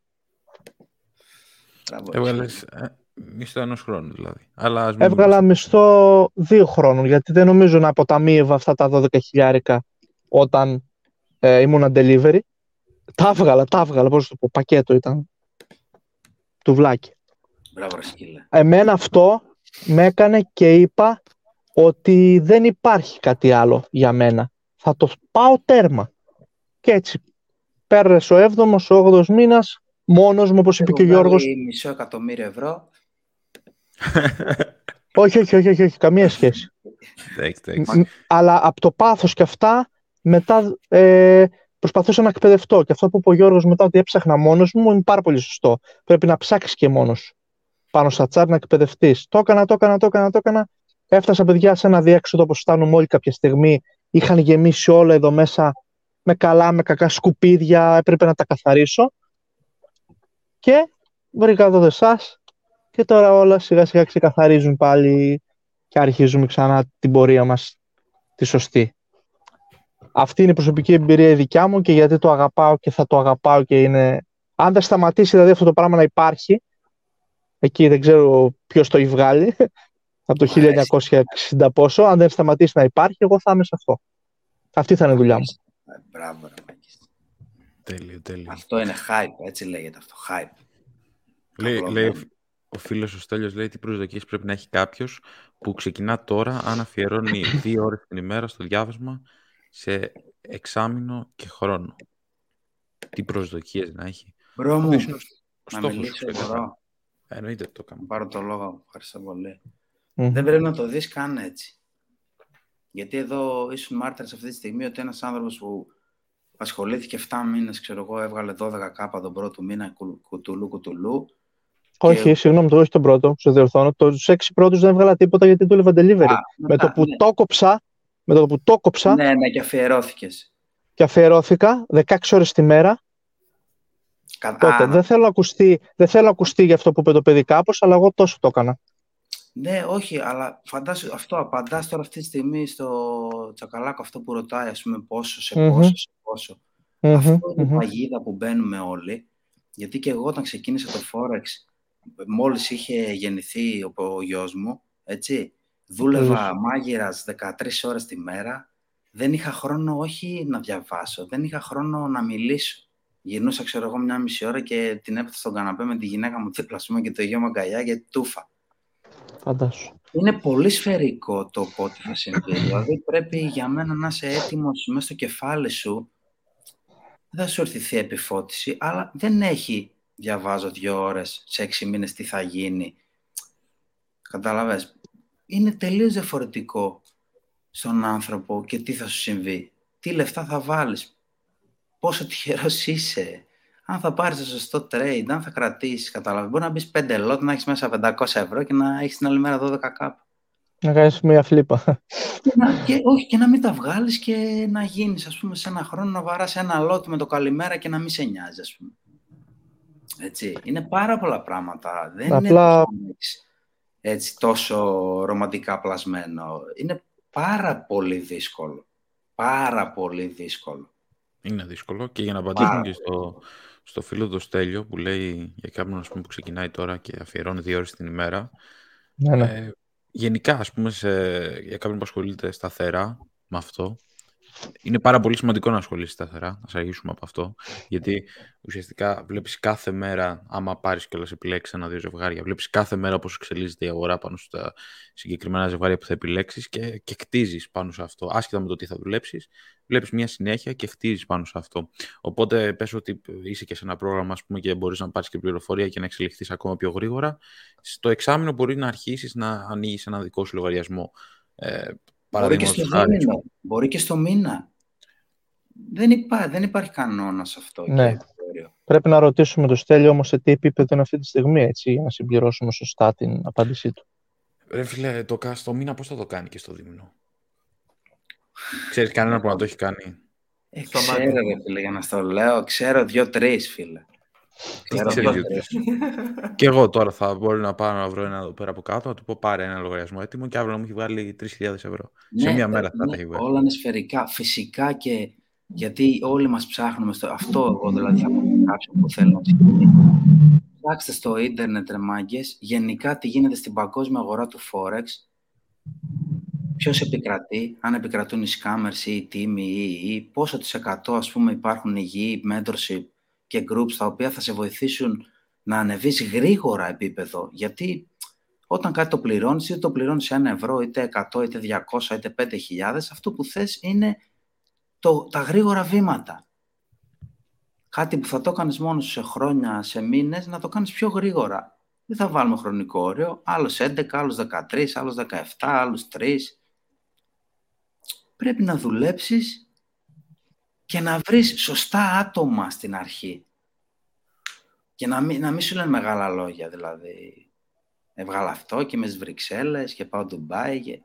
Έβγαλες ε, μισθό ενός χρόνου δηλαδή. Αλλά ας Έβγαλα μισθό δύο χρόνων γιατί δεν νομίζω να αποταμίευα αυτά τα 12.000 όταν ε, ήμουν delivery. Τα έβγαλα, τα έβγαλα, πώς το πω, πακέτο ήταν. Του βλάκι. Μπράβο, σκύλε. Εμένα αυτό με έκανε και είπα ότι δεν υπάρχει κάτι άλλο για μένα. Θα το πάω τέρμα. Και έτσι πέρασε ο 7ος, ο 8ος μήνας, μόνος μου, όπως είπε και ο Γιώργος. μισό εκατομμύριο ευρώ. όχι, όχι, όχι, όχι, όχι, καμία σχέση. Αλλά από το πάθος και αυτά, μετά ε, προσπαθούσα να εκπαιδευτώ. Και αυτό που είπε ο Γιώργος μετά ότι έψαχνα μόνος μου, είναι πάρα πολύ σωστό. Πρέπει να ψάξεις και μόνος πάνω στα τσάρ να εκπαιδευτείς. Το έκανα, το έκανα, το έκανα, το έκανα. Έφτασα παιδιά σε ένα διέξοδο όπως φτάνουμε όλοι κάποια στιγμή. Είχαν γεμίσει όλα εδώ μέσα με καλά, με κακά σκουπίδια. Έπρεπε να τα καθαρίσω. Και βρήκα εδώ εσά. Και τώρα όλα σιγά σιγά ξεκαθαρίζουν πάλι και αρχίζουμε ξανά την πορεία μας τη σωστή. Αυτή είναι η προσωπική εμπειρία η δικιά μου και γιατί το αγαπάω και θα το αγαπάω και είναι... Αν δεν σταματήσει δηλαδή αυτό το πράγμα να υπάρχει, Εκεί δεν ξέρω ποιος το έχει βγάλει. Από το 1960 πόσο. Αν δεν σταματήσει να υπάρχει, εγώ θα είμαι σε αυτό. Αυτή θα είναι η δουλειά μου. Ε, μπράβο, ρε Τέλειο, τέλειο. Αυτό είναι hype, έτσι λέγεται αυτό. Hype. Λέει, λέει ο φίλος ο Στέλιος λέει τι προσδοκίες πρέπει να έχει κάποιος που ξεκινά τώρα αν αφιερώνει δύο ώρες την ημέρα στο διάβασμα σε εξάμηνο και χρόνο. Τι προσδοκίες να έχει. Μπρο μου, να μιλήσω εδώ. Εννοείται το κάνω. Πάρω το λόγο. Ευχαριστώ πολύ. Δεν πρέπει να το δεις καν έτσι. Γιατί εδώ ήσουν μάρτυρες αυτή τη στιγμή ότι ένας άνθρωπος που ασχολήθηκε 7 μήνες, ξέρω εγώ, έβγαλε 12 κάπα τον πρώτο μήνα κουτουλού κουτουλού. Όχι, και... συγγνώμη, το όχι τον πρώτο, σε διορθώνω. Τους έξι πρώτους δεν έβγαλα τίποτα γιατί δούλευα delivery. Α, με, το που ναι. το κόψα, με το που το κόψα. Ναι, ναι, και αφιερώθηκες. Και αφιερώθηκα 16 ώρες τη μέρα Τότε. Δεν θέλω, να ακουστεί, δεν θέλω να ακουστεί για αυτό που είπε το παιδί κάπως, αλλά εγώ τόσο το έκανα. Ναι, όχι, αλλά φαντάσου αυτό απαντάς τώρα αυτή τη στιγμή στο τσακαλάκο αυτό που ρωτάει, ας πούμε, πόσο σε πόσο, σε ποσο Αυτό είναι η παγίδα που μπαίνουμε όλοι. Γιατί και εγώ όταν ξεκίνησα το Forex, μόλις είχε γεννηθεί ο, ο γιος μου, έτσι, δούλευα μάγειρας 13 ώρες τη μέρα, δεν είχα χρόνο όχι να διαβάσω, δεν είχα χρόνο να μιλήσω γυρνούσα, ξέρω εγώ, μια μισή ώρα και την έπαθα στον καναπέ με τη γυναίκα μου δίπλα και το γιο μου αγκαλιά γιατί τούφα. Φαντάσου. Είναι πολύ σφαιρικό το πότε θα συμβεί. δηλαδή πρέπει για μένα να είσαι έτοιμος μέσα στο κεφάλι σου. Δεν θα σου έρθει επιφώτιση, αλλά δεν έχει διαβάζω δύο ώρες σε έξι μήνες τι θα γίνει. Καταλαβες. Είναι τελείως διαφορετικό στον άνθρωπο και τι θα σου συμβεί. Τι λεφτά θα βάλεις, πόσο τυχερός είσαι, αν θα πάρεις το σωστό trade, αν θα κρατήσεις. Καταλάβει. Μπορεί να μπεις 5 lot, να έχεις μέσα 500 ευρώ και να έχεις την άλλη μέρα 12 κάπου. Να κάνεις μια φλίπα. Και, όχι, και να μην τα βγάλεις και να γίνεις, ας πούμε, σε ένα χρόνο να βαράσει ένα lot με το καλημέρα και να μην σε νοιάζει, ας πούμε. Έτσι. Είναι πάρα πολλά πράγματα. Δεν Απλά... είναι έτσι, τόσο ρομαντικά πλασμένο. Είναι πάρα πολύ δύσκολο. Πάρα πολύ δύσκολο. Είναι δύσκολο και για να απαντήσουμε και στο, στο φίλο του Στέλιο που λέει για κάποιον ας πούμε, που ξεκινάει τώρα και αφιερώνει δύο ώρες την ημέρα. Ναι, ναι. Ε, γενικά, ας πούμε, σε, για κάποιον που ασχολείται σταθερά με αυτό, είναι πάρα πολύ σημαντικό να ασχολείσαι σταθερά, να αρχίσουμε από αυτό. Γιατί ουσιαστικά βλέπεις κάθε μέρα, άμα πάρεις κιόλας επιλέξεις ένα-δύο ζευγάρια, βλέπεις κάθε μέρα πώς εξελίσσεται η αγορά πάνω στα συγκεκριμένα ζευγάρια που θα επιλέξεις και, και κτίζει πάνω σε αυτό. Άσχετα με το τι θα δουλέψεις, βλέπεις μια συνέχεια και χτίζεις πάνω σε αυτό. Οπότε πες ότι είσαι και σε ένα πρόγραμμα ας πούμε, και μπορείς να πάρεις και πληροφορία και να εξελιχθείς ακόμα πιο γρήγορα. Στο εξάμεινο μπορεί να αρχίσεις να ανοίγεις ένα δικό σου λογαριασμό. Ε, Μπορεί και στο δίμηνο, μπορεί και στο μήνα. Δεν, υπά, δεν υπάρχει κανόνας αυτό. Ναι. Πρέπει να ρωτήσουμε το Στέλιο όμως σε τι επίπεδο είναι αυτή τη στιγμή, έτσι, για να συμπληρώσουμε σωστά την απάντησή του. Ρε φίλε, το στο μήνα πώς θα το κάνει και στο δίμηνο. Ξέρεις κανένα που να το έχει κάνει; Ε, ξέρω, ρε φίλε, για να στο λέω. Ξέρω δύο-τρεις, φίλε. Ξέρω, ξέρεις, ξέρω. Γιώργο. Και εγώ τώρα θα μπορώ να πάω να βρω ένα εδώ πέρα από κάτω, να του πω πάρε ένα λογαριασμό έτοιμο και αύριο να μου έχει βγάλει 3.000 ευρώ. Σε Ναι, μία ε, μέρα θα ναι, τα έχει βγάλει. Όλα είναι σφαιρικά. Φυσικά και γιατί όλοι μας ψάχνουμε στο... Αυτό εγώ δηλαδή θα πω σε κάποιον που θέλει να ξεκινήσει. Ψάξτε στο ίντερνετ ρε μάγκες, γενικά τι γίνεται στην παγκόσμια αγορά του Forex. Ποιος επικρατεί, αν επικρατούν οι scammers ή οι τίμοι ή, ή πόσο της εκατό ας πούμε υπάρχουν υγιή, mentorship και groups τα οποία θα σε βοηθήσουν να ανεβείς γρήγορα επίπεδο. Γιατί όταν κάτι το πληρώνεις, είτε το πληρώνεις ένα ευρώ, είτε 100, είτε 200, είτε 5.000, αυτό που θες είναι το, τα γρήγορα βήματα. Κάτι που θα το κάνεις μόνος σου σε χρόνια, σε μήνες, να το κάνεις πιο γρήγορα. Δεν θα βάλουμε χρονικό όριο. Άλλος 11, άλλος 13, άλλος 17, άλλος 3. Πρέπει να δουλέψεις και να βρεις σωστά άτομα στην αρχή. Και να μην, να μην σου λένε μεγάλα λόγια, δηλαδή. Έβγαλα αυτό και είμαι στις Βρυξέλλες και πάω Ντουμπάι και...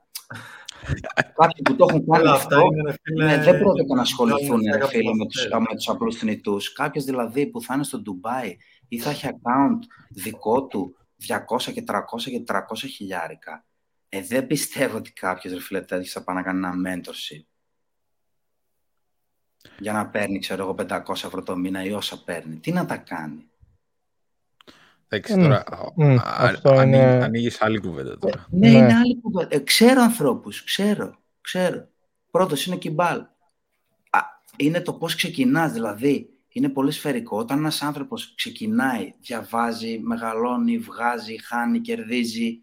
Κάποιοι που το έχουν κάνει Όλα αυτό, αυτά είναι, ρε φίλε, ναι, δεν πρόκειται να ασχοληθούν κάνουν ρε φέγα φίλε, από με τους, αυτές. με τους απλούς θνητούς. Κάποιος δηλαδή που θα είναι στο Ντουμπάι ή θα έχει account δικό του 200 και 300 και 400 χιλιάρικα. Ε, δεν πιστεύω ότι κάποιος ρε φίλε τέτοιος θα πάει να κάνει ένα mentorship. Για να παίρνει, ξέρω εγώ, 500 ευρώ το μήνα ή όσα παίρνει. Τι να τα κάνει. Εντάξει, Μμ, τώρα μμ, α- αυτό α- ανοίγει- είναι- ανοίγεις άλλη κουβέντα τώρα. Ναι, Ναι. είναι άλλη κουβέντα. Ε, ξέρω ανθρώπους, ξέρω, ξέρω. Πρώτος είναι Κιμπάλ. Α, είναι το πώς ξεκινάς, δηλαδή. Είναι πολύ σφαιρικό. Όταν ένας άνθρωπος ξεκινάει, διαβάζει, μεγαλώνει, βγάζει, χάνει, κερδίζει,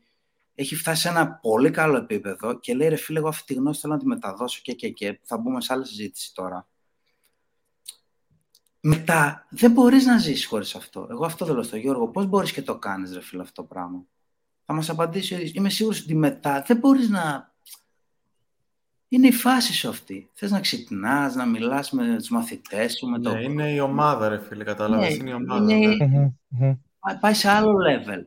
έχει φτάσει σε ένα πολύ καλό επίπεδο και λέει ρε φίλε, εγώ αυτή τη γνώση θέλω να τη μεταδώσω και και και. Θα μπούμε σε άλλη συζήτηση τώρα. Μετά δεν μπορείς να ζήσεις χωρίς αυτό. Εγώ αυτό δεν λέω στο Γιώργο. Πώς μπορείς και το κάνεις ρε φίλε αυτό το πράγμα; Θα μας απαντήσει ο ίδιος. Είμαι σίγουρος ότι μετά δεν μπορείς να... Είναι η φάση σου αυτή. Θες να ξυπνάς, να μιλάς με τους μαθητές σου, με το... Ναι, είναι η ομάδα, ρε φίλε, κατάλαβες. Ναι, είναι η ομάδα. είναι- ναι. Μμμ, μμμ. Πάει- Πάει σε άλλο level.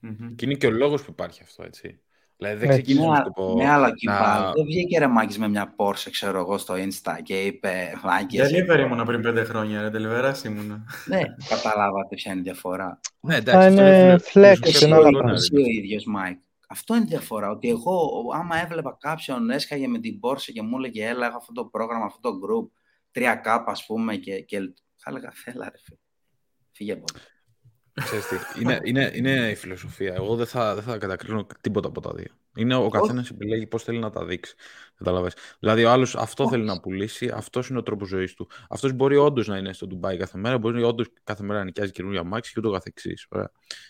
Μμμ. Και είναι και ο λόγος που υπάρχει αυτό, έτσι. Δηλαδή δεν Έτσι. ξεκίνησες Ναι, να σου το πω... ναι, αλλά να- Κιμπάλ, δεν βγήκε ρε Μάκης με μια Porsche, ξέρω εγώ, στο Insta και είπε Μάκης. Delivery ήμουνα πριν πέντε χρόνια, ρε. Delivery ήμουνα. Ναι, καταλάβατε ποια είναι η διαφορά. Ναι, Αυτά εντάξει, αυτό είναι είναι flex, φιλοσοφία είναι του άλλα Λόνα, πράγματα. ρε. Εσύ ο ίδιος, Μάικ. Αυτό είναι η διαφορά. Ότι εγώ, άμα έβλεπα κάποιον, έσκαγε με την Porsche και μου έλεγε Έλα, έχω αυτό το πρόγραμμα, αυτό το group, 3K, ας πούμε, και, και θα έλεγα Έλα, ρε φίλε. Φύγε από εδώ. Ξέρεις τι, είναι, είναι, είναι η φιλοσοφία. Εγώ δεν θα, δεν θα κατακρίνω τίποτα από τα δύο. Είναι ο καθένας επιλέγει πώς θέλει να τα δείξει. Καταλαβες. Δηλαδή, ο άλλος αυτό θέλει να πουλήσει, αυτός είναι ο τρόπος ζωής του. Αυτός μπορεί όντως να είναι στο Ντουμπάι κάθε μέρα, μπορεί όντως κάθε μέρα να νοικιάζει καινούργιο αμάξι και ούτω καθεξής.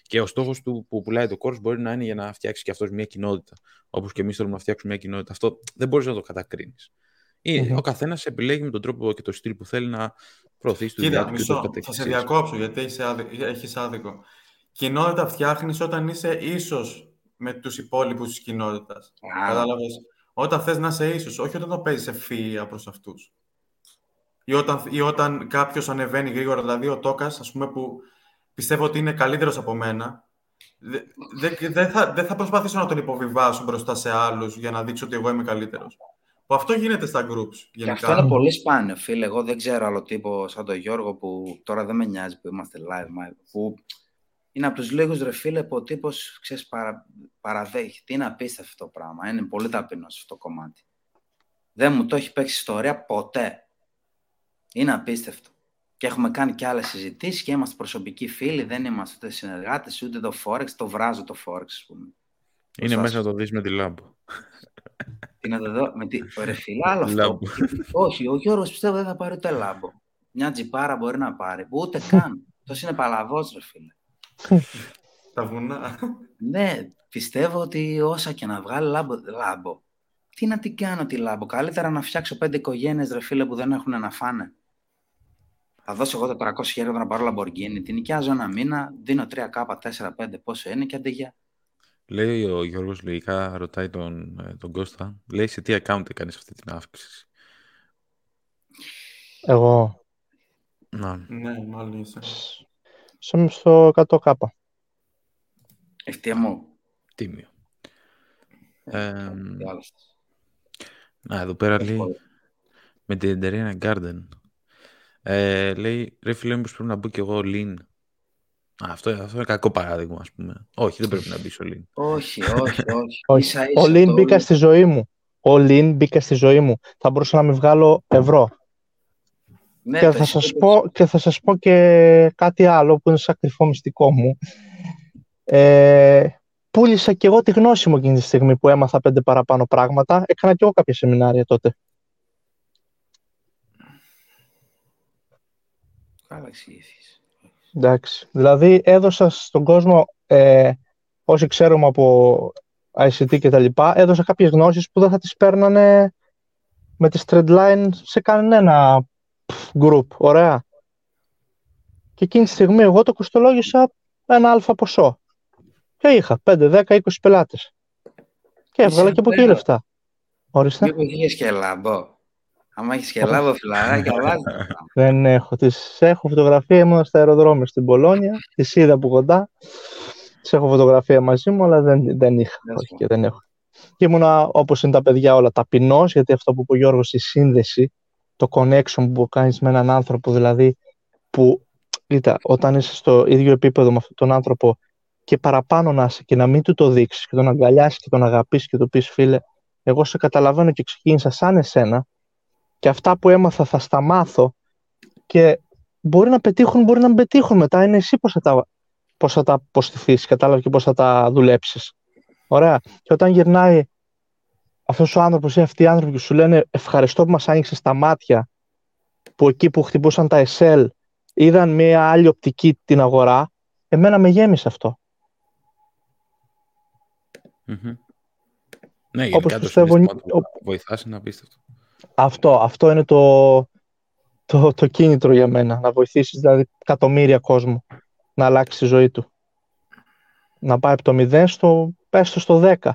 Και ο στόχος του που πουλάει το course μπορεί να είναι για να φτιάξει και αυτός μια κοινότητα. Όπως και εμείς θέλουμε να φτιάξουμε μια κοινότητα. Αυτό δεν μπορείς να το κατακρίνεις. Μμμ. Ο καθένας επιλέγει με τον τρόπο και το στυλ που θέλει να προωθήσει τη δουλειά Κοίτα, του και ούτω μισό. Θα καθεξής. σε διακόψω γιατί έχεις, άδικο, έχεις άδικο. Κοινότητα φτιάχνεις όταν είσαι ίσος με τους υπόλοιπους της κοινότητας. Α. Κατάλαβες; Όταν θες να είσαι ίσος, όχι όταν το παίζεις ευθεία προς αυτούς. Ή όταν, ή όταν κάποιος ανεβαίνει γρήγορα, δηλαδή ο Τόκας, ας πούμε, που πιστεύω ότι είναι καλύτερος από μένα, δεν δε, δε θα, δεν θα προσπαθήσω να τον υποβιβάσω μπροστά σε άλλους για να δείξω ότι εγώ είμαι καλύτερος. Που αυτό γίνεται στα groups, Και γενικά. αυτό είναι πολύ σπάνιο, φίλε. Εγώ δεν ξέρω άλλο τύπο σαν τον Γιώργο που τώρα δεν με νοιάζει που είμαστε live, μα- που είναι από τους λίγους ρε φίλε που ο τύπος, ξέρεις, παρα, παραδέχεται. Είναι απίστευτο αυτό το πράγμα. Είναι πολύ ταπεινός αυτό το κομμάτι. Δεν μου το έχει παίξει ιστορία ποτέ. Είναι απίστευτο. Και έχουμε κάνει και άλλες συζητήσεις και είμαστε προσωπικοί φίλοι, δεν είμαστε ούτε συνεργάτες, ούτε το Forex, το βράζω το Forex, ας πούμε. Είναι Μπροστά μέσα να σου. το δεις με τη λάμπα. Τι να το δω, με τη... Ρε φίλε, άλλο αυτό. Λάμπο. Όχι, ο Γιώργος πιστεύω δεν θα πάρει ούτε λάμπο. Μια τζιπάρα μπορεί να πάρει, ούτε καν. Τόσο είναι παλαβός, ρε φίλε. Τα βουνά. Ναι, πιστεύω ότι όσα και να βγάλει λάμπο, λάμπο. Τι να την κάνω τη λάμπο. Καλύτερα να φτιάξω πέντε οικογένειες, ρε φίλε, που δεν έχουν να φάνε. Θα δώσω εγώ 400 χιλιάδες να πάρω Λαμποργκίνη. Την νοικιάζω ένα μήνα, δίνω 3K, 4-5, πόσο είναι και άντε γεια. Λέει ο Γιώργος λογικά, ρωτάει τον, ε, τον Κώστα, λέει σε τι account έκανες αυτή την αύξηση. Εγώ. Να, ναι, μάλλον είσαι. Στο, στο 100K. Ευτία μου. τίμιο. Ε, Τι άλλο θες. να, εδώ πέρα λέει, Εύκολο. με την εταιρεία Garden. Ε, λέει, ρε φίλε, μήπως πρέπει να μπω κι εγώ lean αυτό, αυτό είναι κακό παράδειγμα, ας πούμε. Όχι, δεν πρέπει να μπει στο Lean. όχι, όχι, όχι. όχι. Ίσα, Ο ίσα Lean το μπήκα όλο- στη ζωή μου. Ο Lean μπήκα στη ζωή μου. Θα μπορούσα να μην βγάλω ευρώ. Ναι, και, το θα σας εσύ- πω, και θα σας πω και κάτι άλλο που είναι σαν κρυφό μυστικό μου. Ε, πούλησα και εγώ τη γνώση μου εκείνη τη στιγμή που έμαθα πέντε παραπάνω πράγματα. Έκανα και εγώ κάποια σεμινάρια τότε. Καλά εξηγήθηκες. Εντάξει. Δηλαδή έδωσα στον κόσμο, ε, όσοι ξέρουμε από ICT και τα λοιπά, έδωσα κάποιες γνώσεις που δεν θα τις παίρνανε με τις trendline σε κανένα πφ, group. Ωραία. Και εκείνη τη στιγμή εγώ το κοστολόγησα ένα αλφα ποσό. Και είχα 5, 10, 20 πελάτες. Και έβγαλα και από εκεί βέβαια. λεφτά. Ορίστε. Μήπως είχες και λάμπο. Άμα έχεις και λάμπο φιλαράκι, αλλάζει. τα πράγματα. Δεν έχω. Τις έχω φωτογραφία, ήμουν στα αεροδρόμια στην Πολώνια. Τις είδα από κοντά. Τις έχω φωτογραφία μαζί μου, αλλά δεν, δεν είχα. Δεν Όχι, σου. και δεν έχω. Και ήμουνα, όπως είναι τα παιδιά όλα, ταπεινός, γιατί αυτό που είπε ο Γιώργος, η σύνδεση, το connection που κάνεις με έναν άνθρωπο, δηλαδή, που, κοίτα, όταν είσαι στο ίδιο επίπεδο με αυτόν τον άνθρωπο και παραπάνω να είσαι και να μην του το δείξεις και τον αγκαλιάσεις και τον αγαπήσεις και του πεις, φίλε, εγώ σε καταλαβαίνω και ξεκίνησα σαν εσένα και αυτά που έμαθα θα στα μάθω και μπορεί να πετύχουν, μπορεί να μην πετύχουν μετά. Είναι εσύ πώς θα τα, πώς θα τα αποστηθείς, κατάλαβες και πώς θα τα δουλέψεις. Ωραία. Και όταν γυρνάει αυτός ο άνθρωπος ή αυτοί οι άνθρωποι και σου λένε ευχαριστώ που μας άνοιξες τα μάτια που εκεί που χτυπούσαν τα SL είδαν μια άλλη οπτική την αγορά, εμένα με γέμισε αυτό. Μμμ. Ναι, Όπως γενικά το πιστεύω, συναίσθημα του ο- να βοηθάς είναι απίστευτο. Αυτό, αυτό είναι το, το, το κίνητρο για μένα. Να βοηθήσεις δηλαδή εκατομμύρια κόσμο να αλλάξει τη ζωή του. Να πάει από το 0 στο, πες το στο 10.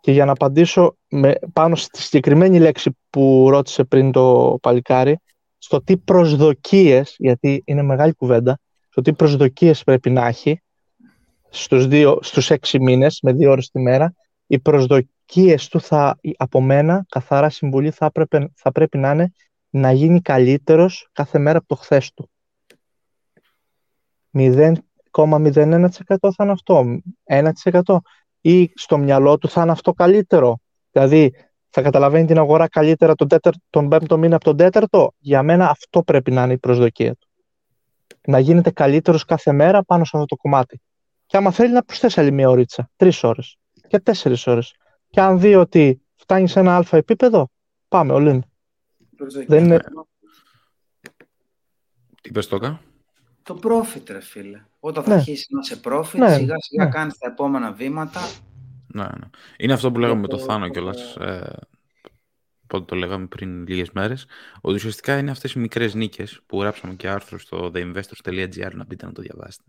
Και για να απαντήσω με, πάνω στη συγκεκριμένη λέξη που ρώτησε πριν το παλικάρι, στο τι προσδοκίες, γιατί είναι μεγάλη κουβέντα, στο τι προσδοκίες πρέπει να έχει στους, δύο, στους έξι μήνες με δύο ώρες τη μέρα, οι προσδοκίες του θα, από μένα, καθαρά συμβουλή, θα, πρέπει, θα πρέπει να είναι να γίνει καλύτερος κάθε μέρα από το χθες του. 0,01% θα είναι αυτό, 1% ή στο μυαλό του θα είναι αυτό καλύτερο. Δηλαδή θα καταλαβαίνει την αγορά καλύτερα τον, τέταρ, τον πέμπτο μήνα από τον τέταρτο. Για μένα αυτό πρέπει να είναι η προσδοκία του. Να γίνεται καλύτερος κάθε μέρα πάνω σε αυτό το κομμάτι. Και άμα θέλει να προσθέσει άλλη μία ωρίτσα, τρεις ώρες και τέσσερις ώρες. Και αν δει ότι φτάνει σε ένα αλφα επίπεδο, πάμε όλοι. Δεν είναι... Τι είπες Τόκα; Το profit, ρε φίλε. Όταν θα Ναι. αρχίσει να σε profit, Ναι, σιγά σιγά ναι. κάνεις τα επόμενα βήματα. Ναι, ναι. Είναι αυτό που λέγαμε με το το- Θάνο το- κιόλας. Ε, πότε το λέγαμε πριν λίγες μέρες. Ότι ουσιαστικά είναι αυτές οι μικρές νίκες που γράψαμε και άρθρο στο theinvestors.gr να μπείτε να το διαβάσετε.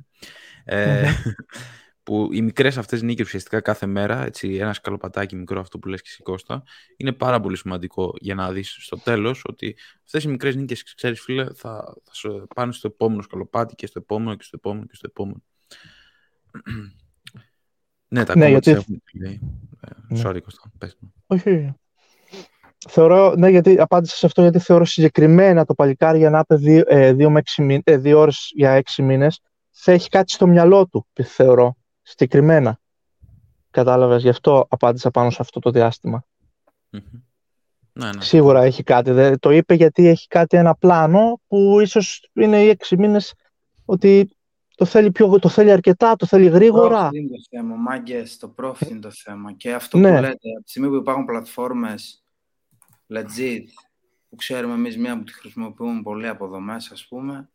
Ε, που οι μικρές αυτές νίκες ουσιαστικά κάθε μέρα, έτσι, ένα σκαλοπατάκι μικρό αυτό που λες και εσύ Κώστα, είναι πάρα πολύ σημαντικό για να δεις στο τέλος ότι αυτές οι μικρές νίκες, ξέρεις φίλε, θα, θα σου πάνε στο επόμενο σκαλοπάτι και στο επόμενο και στο επόμενο και στο επόμενο. ναι, τα Ναι, comments γιατί- έχουν λέει. Ε, Ναι. Sorry, Κώστα, πες μου. Όχι, όχι. Θεωρώ, ναι, γιατί απάντησα σε αυτό γιατί θεωρώ συγκεκριμένα το παλικάρι για να είπε δύο, ε, δύο, με έξι μήνες, ε, δύο ώρες για έξι μήνες θα έχει κάτι στο μυαλό του, πι- θεωρώ, συγκεκριμένα. Κατάλαβες, γι' αυτό απάντησα πάνω σε αυτό το διάστημα. Μμμ. Ναι, ναι. Σίγουρα έχει κάτι. Δεν, το είπε γιατί έχει κάτι ένα πλάνο που ίσως είναι οι έξι μήνες ότι το θέλει, πιο, το θέλει αρκετά, το θέλει γρήγορα. Profit είναι το θέμα, μάγκες, το profit είναι το θέμα. Και αυτό Ναι. που λέτε, από τη στιγμή που υπάρχουν πλατφόρμες legit, που ξέρουμε εμείς μία που τη χρησιμοποιούμε πολύ από εδώ μέσα, ας πούμε,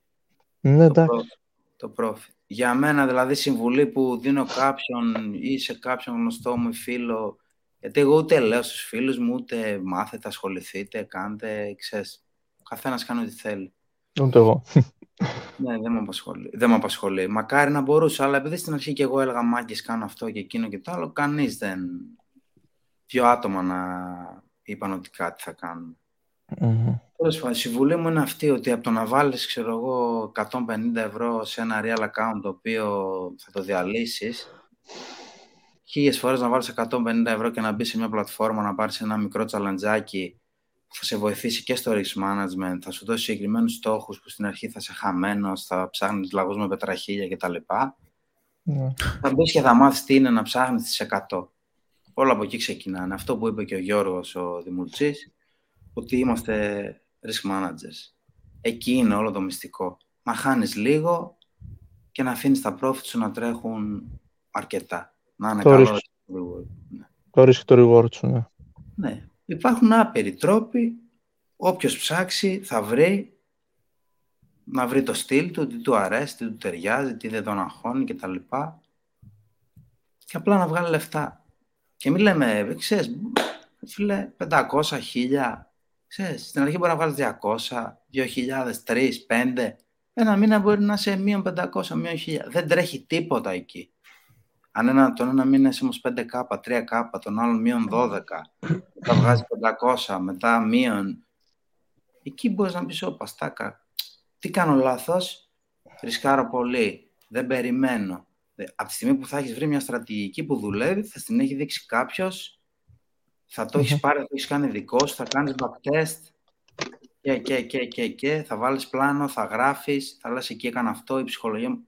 Ναι, το, εντάξει. profit, το profit. Για μένα, δηλαδή, συμβουλή που δίνω κάποιον ή σε κάποιον γνωστό μου ή φίλο, γιατί εγώ ούτε λέω στους φίλους μου, ούτε μάθετε, ασχοληθείτε, κάντε, ξέρεις. Ο καθένας κάνει ό,τι θέλει. Ούτε εγώ. Ναι, δεν με απασχολεί. Δεν με απασχολεί. Μακάρι να μπορούσα, αλλά επειδή στην αρχή και εγώ έλεγα μάγκες, κάνω αυτό και εκείνο και το άλλο, κανείς δεν. Δύο άτομα να είπαν ότι κάτι θα κάνουν. Μμμ. Τέλος πάντων, η συμβουλή μου είναι αυτή, ότι από το να βάλεις, ξέρω εγώ, 150 ευρώ σε ένα real account το οποίο θα το διαλύσεις, χίλιες φορές να βάλεις 150 ευρώ και να μπεις σε μια πλατφόρμα να πάρεις ένα μικρό τσαλαντζάκι θα σε βοηθήσει και στο risk management, θα σου δώσει συγκεκριμένους στόχους που στην αρχή θα σε χαμένος, θα ψάχνεις λαγούς με πετραχίλια κτλ. Ναι. Θα μπεις και θα μάθεις τι είναι να ψάχνεις τις 100. Όλα από εκεί ξεκινάνε. Αυτό που είπε και ο Γιώργος ο Δημουλτσής, ότι είμαστε risk managers. Εκεί είναι όλο το μυστικό. Να χάνεις λίγο και να αφήνεις τα profit σου να τρέχουν αρκετά. Να είναι το καλό. Ναι. Το risk το reward σου, ναι. Ναι. Υπάρχουν άπειροι τρόποι. Όποιος ψάξει θα βρει να βρει το στυλ του, τι του αρέσει, τι του ταιριάζει, τι δεν τον αγχώνει κτλ. Και απλά να βγάλει λεφτά. Και μην λέμε, ξέρεις, φίλε, 500, 1000, ξέρεις, στην αρχή μπορεί να βγάλεις 200, 2000, 3, 5, ένα μήνα μπορεί να είσαι μείον 500, μείον 1000. Δεν τρέχει τίποτα εκεί. Αν ένα, τον ένα μήνα είσαι όμως 5K, 3K, τον άλλο μείον 12, μετά βγάζεις 500, μετά μείον. Εκεί μπορείς να πεις, όπα, στάκα, τι κάνω λάθος, ρισκάρω πολύ, δεν περιμένω. Από τη στιγμή που θα έχεις βρει μια στρατηγική που δουλεύει, θα την έχει δείξει κάποιος, θα το έχεις πάρει, θα το έχεις κάνει δικό σου, θα κάνεις backtest και, και, και, και, και, θα βάλεις πλάνο, θα γράφεις, θα λες εκεί έκανα αυτό, η ψυχολογία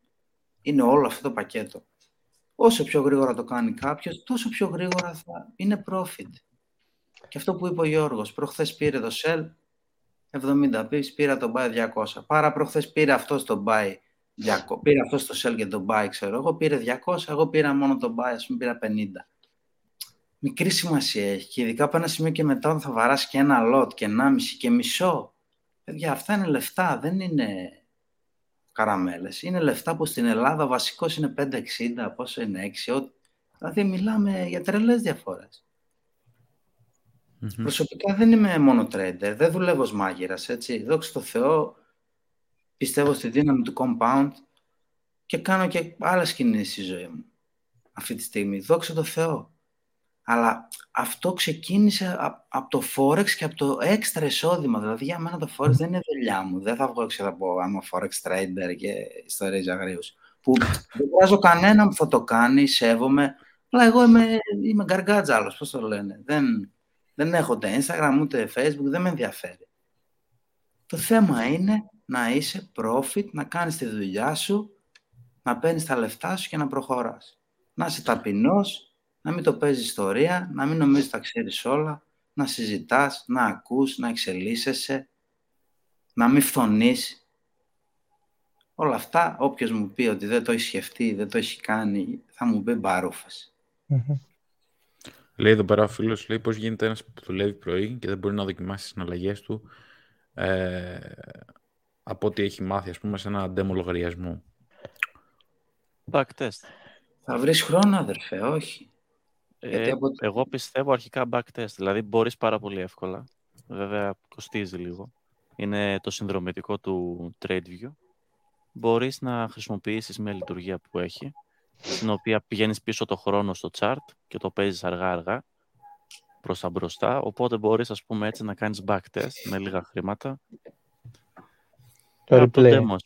Είναι όλο αυτό το πακέτο. Όσο πιο γρήγορα το κάνει κάποιος, τόσο πιο γρήγορα θα είναι profit. Και αυτό που είπε ο Γιώργος, προχθές πήρε το sell 70 pips, πήρα το buy 200. Πάρα προχθές πήρε αυτό το buy 200. Πήρε αυτό το sell και το buy, ξέρω εγώ, πήρε 200, εγώ πήρα μόνο το buy, ας πούμε πήρα 50. Μικρή σημασία έχει και ειδικά από ένα σημείο και μετά όταν θα βαράσει και ένα lot και 1,5 και μισό. Παιδιά, αυτά είναι λεφτά, δεν είναι καραμέλες. Είναι λεφτά που στην Ελλάδα βασικός είναι 5,60, πόσο είναι 6, δηλαδή μιλάμε για τρελές διαφορές. Προσωπικά δεν είμαι μόνο trader, δεν δουλεύω ως μάγειρας, έτσι. Δόξα τω Θεώ, πιστεύω στη δύναμη του compound και κάνω και άλλες κινήσεις στη ζωή μου αυτή τη στιγμή. Δόξα τω Θεώ. Αλλά αυτό ξεκίνησε από το Forex και από το έξτρα εισόδημα. Δηλαδή για μένα το Forex δεν είναι δουλειά μου. Δεν θα βγω ξέρω από άμα Forex trader και ιστορίες αγρίους. Που δεν βγάζω κανέναν που θα το κάνει, σέβομαι. Αλλά εγώ είμαι, είμαι γκαργκάτζαλος, πώς το λένε. Δεν, δεν έχω ούτε Instagram ούτε Facebook, δεν με ενδιαφέρει. Το θέμα είναι να είσαι profit, να κάνεις τη δουλειά σου, να παίρνεις τα λεφτά σου και να προχωράς. Να είσαι ταπεινός, να μην το παίζεις ιστορία, να μην νομίζεις τα ξέρεις όλα, να συζητάς, να ακούς, να εξελίσσεσαι, να μην φθονείς. Όλα αυτά, όποιος μου πει ότι δεν το έχει σκεφτεί, δεν το έχει κάνει, θα μου πει μπαρουφες Λέει εδώ πέρα ο φίλος, λέει πώς γίνεται ένας που δουλεύει πρωί και δεν μπορεί να δοκιμάσει τις συναλλαγές του ε, από ό,τι έχει μάθει, ας πούμε, σε ένα demo λογαριασμό. Backtest. Θα βρεις χρόνο, αδερφέ, όχι. Ε, Εγώ πιστεύω αρχικά backtest, δηλαδή μπορείς πάρα πολύ εύκολα. Βέβαια, κοστίζει λίγο. Είναι το συνδρομητικό του TradeView. Μπορείς να χρησιμοποιήσεις μια λειτουργία που έχει στην οποία πηγαίνεις πίσω το χρόνο στο chart και το παίζεις αργά-αργά προς τα μπροστά, οπότε μπορείς ας πούμε έτσι να κάνεις backtest με λίγα χρήματα. Το replay.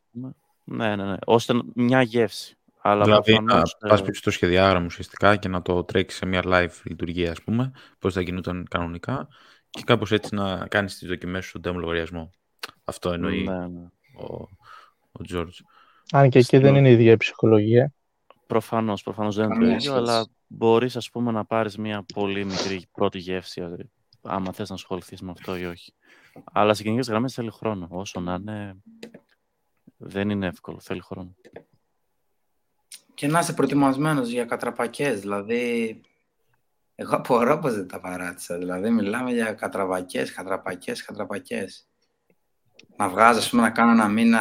Ναι, ναι, ναι, ώστε μια γεύση. Αλλά δηλαδή προφανώς, να πας πίσω στο σχεδιάγραμμα ουσιαστικά και να το τρέξεις σε μια live λειτουργία, ας πούμε, πώς θα γινόταν κανονικά και κάπως έτσι να κάνεις τις δοκιμές σου στον demo λογαριασμό. Αυτό εννοεί ναι, ναι. ο, ο George. Αν και εκεί δεν είναι η ίδια ψυχολογία. Προφανώς, προφανώς δεν είναι το ίδιο, αλλά μπορείς ας πούμε να πάρεις μια πολύ μικρή πρώτη γεύση, δηλαδή, άμα θες να ασχοληθείς με αυτό ή όχι. Αλλά σε γενικές γραμμές θέλει χρόνο. Όσο να είναι, δεν είναι εύκολο, θέλει χρόνο. Και να είσαι προετοιμασμένος για κατραπακές, δηλαδή... Εγώ απορώ πως δεν τα παράτησα, δηλαδή μιλάμε για κατραπακές, κατραπακές, κατραπακές. Να βγάζω, ας πούμε, να κάνω ένα μήνα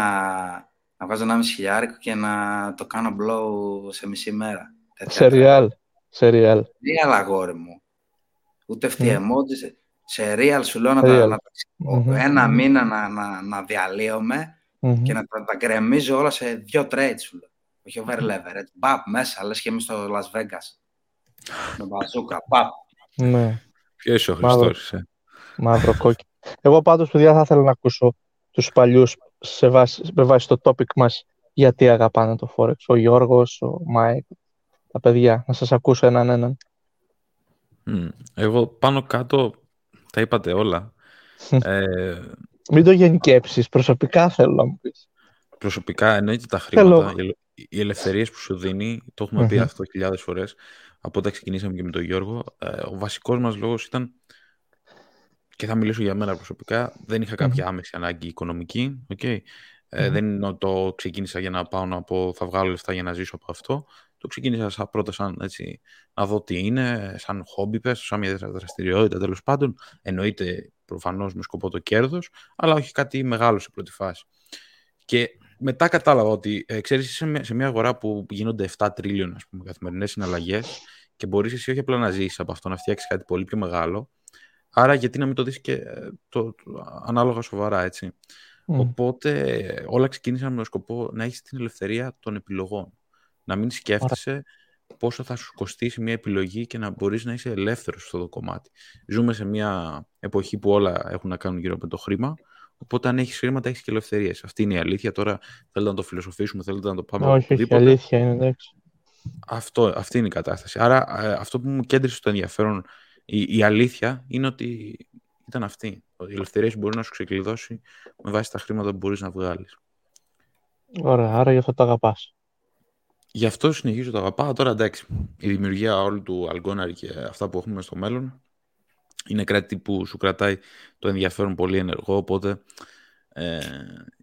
να βγάζω ένα μισή χιλιάρικο και να το κάνω blow σε μισή μέρα. Σε real. Σε real. Real αγόρι μου. Ούτε αυτή mm. emojis. Σε real σου λέω να τα, να mm-hmm. ένα μήνα να, να, να διαλύομαι mm-hmm. και να τα, τα γκρεμίζω όλα σε δύο trades σου λέω. Όχι over leverage. Έτσι. Μπαπ μέσα, λες και είμαι στο Las Vegas. Με μπαζούκα. Μπαπ. Ναι. Ποιος ο Χριστός. Μαύρο κόκκινο. Εγώ πάντως, παιδιά, θα ήθελα να ακούσω τους παλιούς σε βάση, με βάση το topic μας γιατί αγαπάνε το Forex. Ο Γιώργος, ο Μάικ, τα παιδιά. Να σας ακούσω έναν έναν. Εγώ πάνω κάτω τα είπατε όλα. ε, Μην το γενικεύσει. Προσωπικά θέλω να μου πεις. προσωπικά εννοείται τα χρήματα. Θέλω. Οι- Οι ελευθερίες που σου δίνει, το έχουμε πει Μμμ. αυτό χιλιάδες φορές από όταν ξεκινήσαμε και με τον Γιώργο. ε, ο βασικός μας λόγος ήταν. Και θα μιλήσω για μένα προσωπικά. Δεν είχα κάποια άμεση ανάγκη οικονομική. Okay. Ε, Μμμ. δεν είναι ότι το ξεκίνησα για να πάω να πω θα βγάλω λεφτά για να ζήσω από αυτό. Το ξεκίνησα σαν, πρώτα σαν έτσι, να δω τι είναι, σαν χόμπι πες, σαν μια δραστηριότητα τέλος πάντων. Εννοείται προφανώς με σκοπό το κέρδος, αλλά όχι κάτι μεγάλο σε πρώτη φάση. Και μετά κατάλαβα ότι, ε, ξέρεις, είσαι σε μια- σε μια αγορά που γίνονται 7 τrillion, ας πούμε, καθημερινές συναλλαγές και μπορείς εσύ όχι απλά να ζήσεις από αυτό, να φτιάξεις κάτι πολύ πιο μεγάλο. Άρα γιατί να μην το δεις και ε, το, το, ανάλογα σοβαρά, έτσι. Μμ. Οπότε ε, όλα ξεκίνησαν με σκοπό να έχεις την ελευθερία των επιλογών. Να μην σκέφτεσαι πόσο θα σου κοστίσει μια επιλογή και να μπορείς να είσαι ελεύθερος σε αυτό το κομμάτι. Ζούμε σε μια εποχή που όλα έχουν να κάνουν γύρω με το χρήμα, οπότε αν έχεις χρήματα έχεις και ελευθερίες. Αυτή είναι η αλήθεια. Τώρα θέλετε να το φιλοσοφήσουμε, θέλετε να το πάμε Όχι, όχι, οπουδήποτε. αλήθεια είναι, εντάξει. Αυτό, αυτή είναι η κατάσταση. Άρα ε, αυτό που μου κέντρισε στο ενδιαφέρον, η, η αλήθεια είναι ότι ήταν αυτή. Ότι η ελευθερία σου μπορεί να σου ξεκλειδώσει με βάση τα χρήματα που μπορείς να βγάλεις. Ωραία, άρα γι' αυτό το αγαπάς. Γι' αυτό συνεχίζω το αγαπάω. Τώρα εντάξει, η δημιουργία όλου του Algonari και αυτά που έχουμε στο μέλλον είναι κάτι που σου κρατάει το ενδιαφέρον πολύ ενεργό, οπότε ε,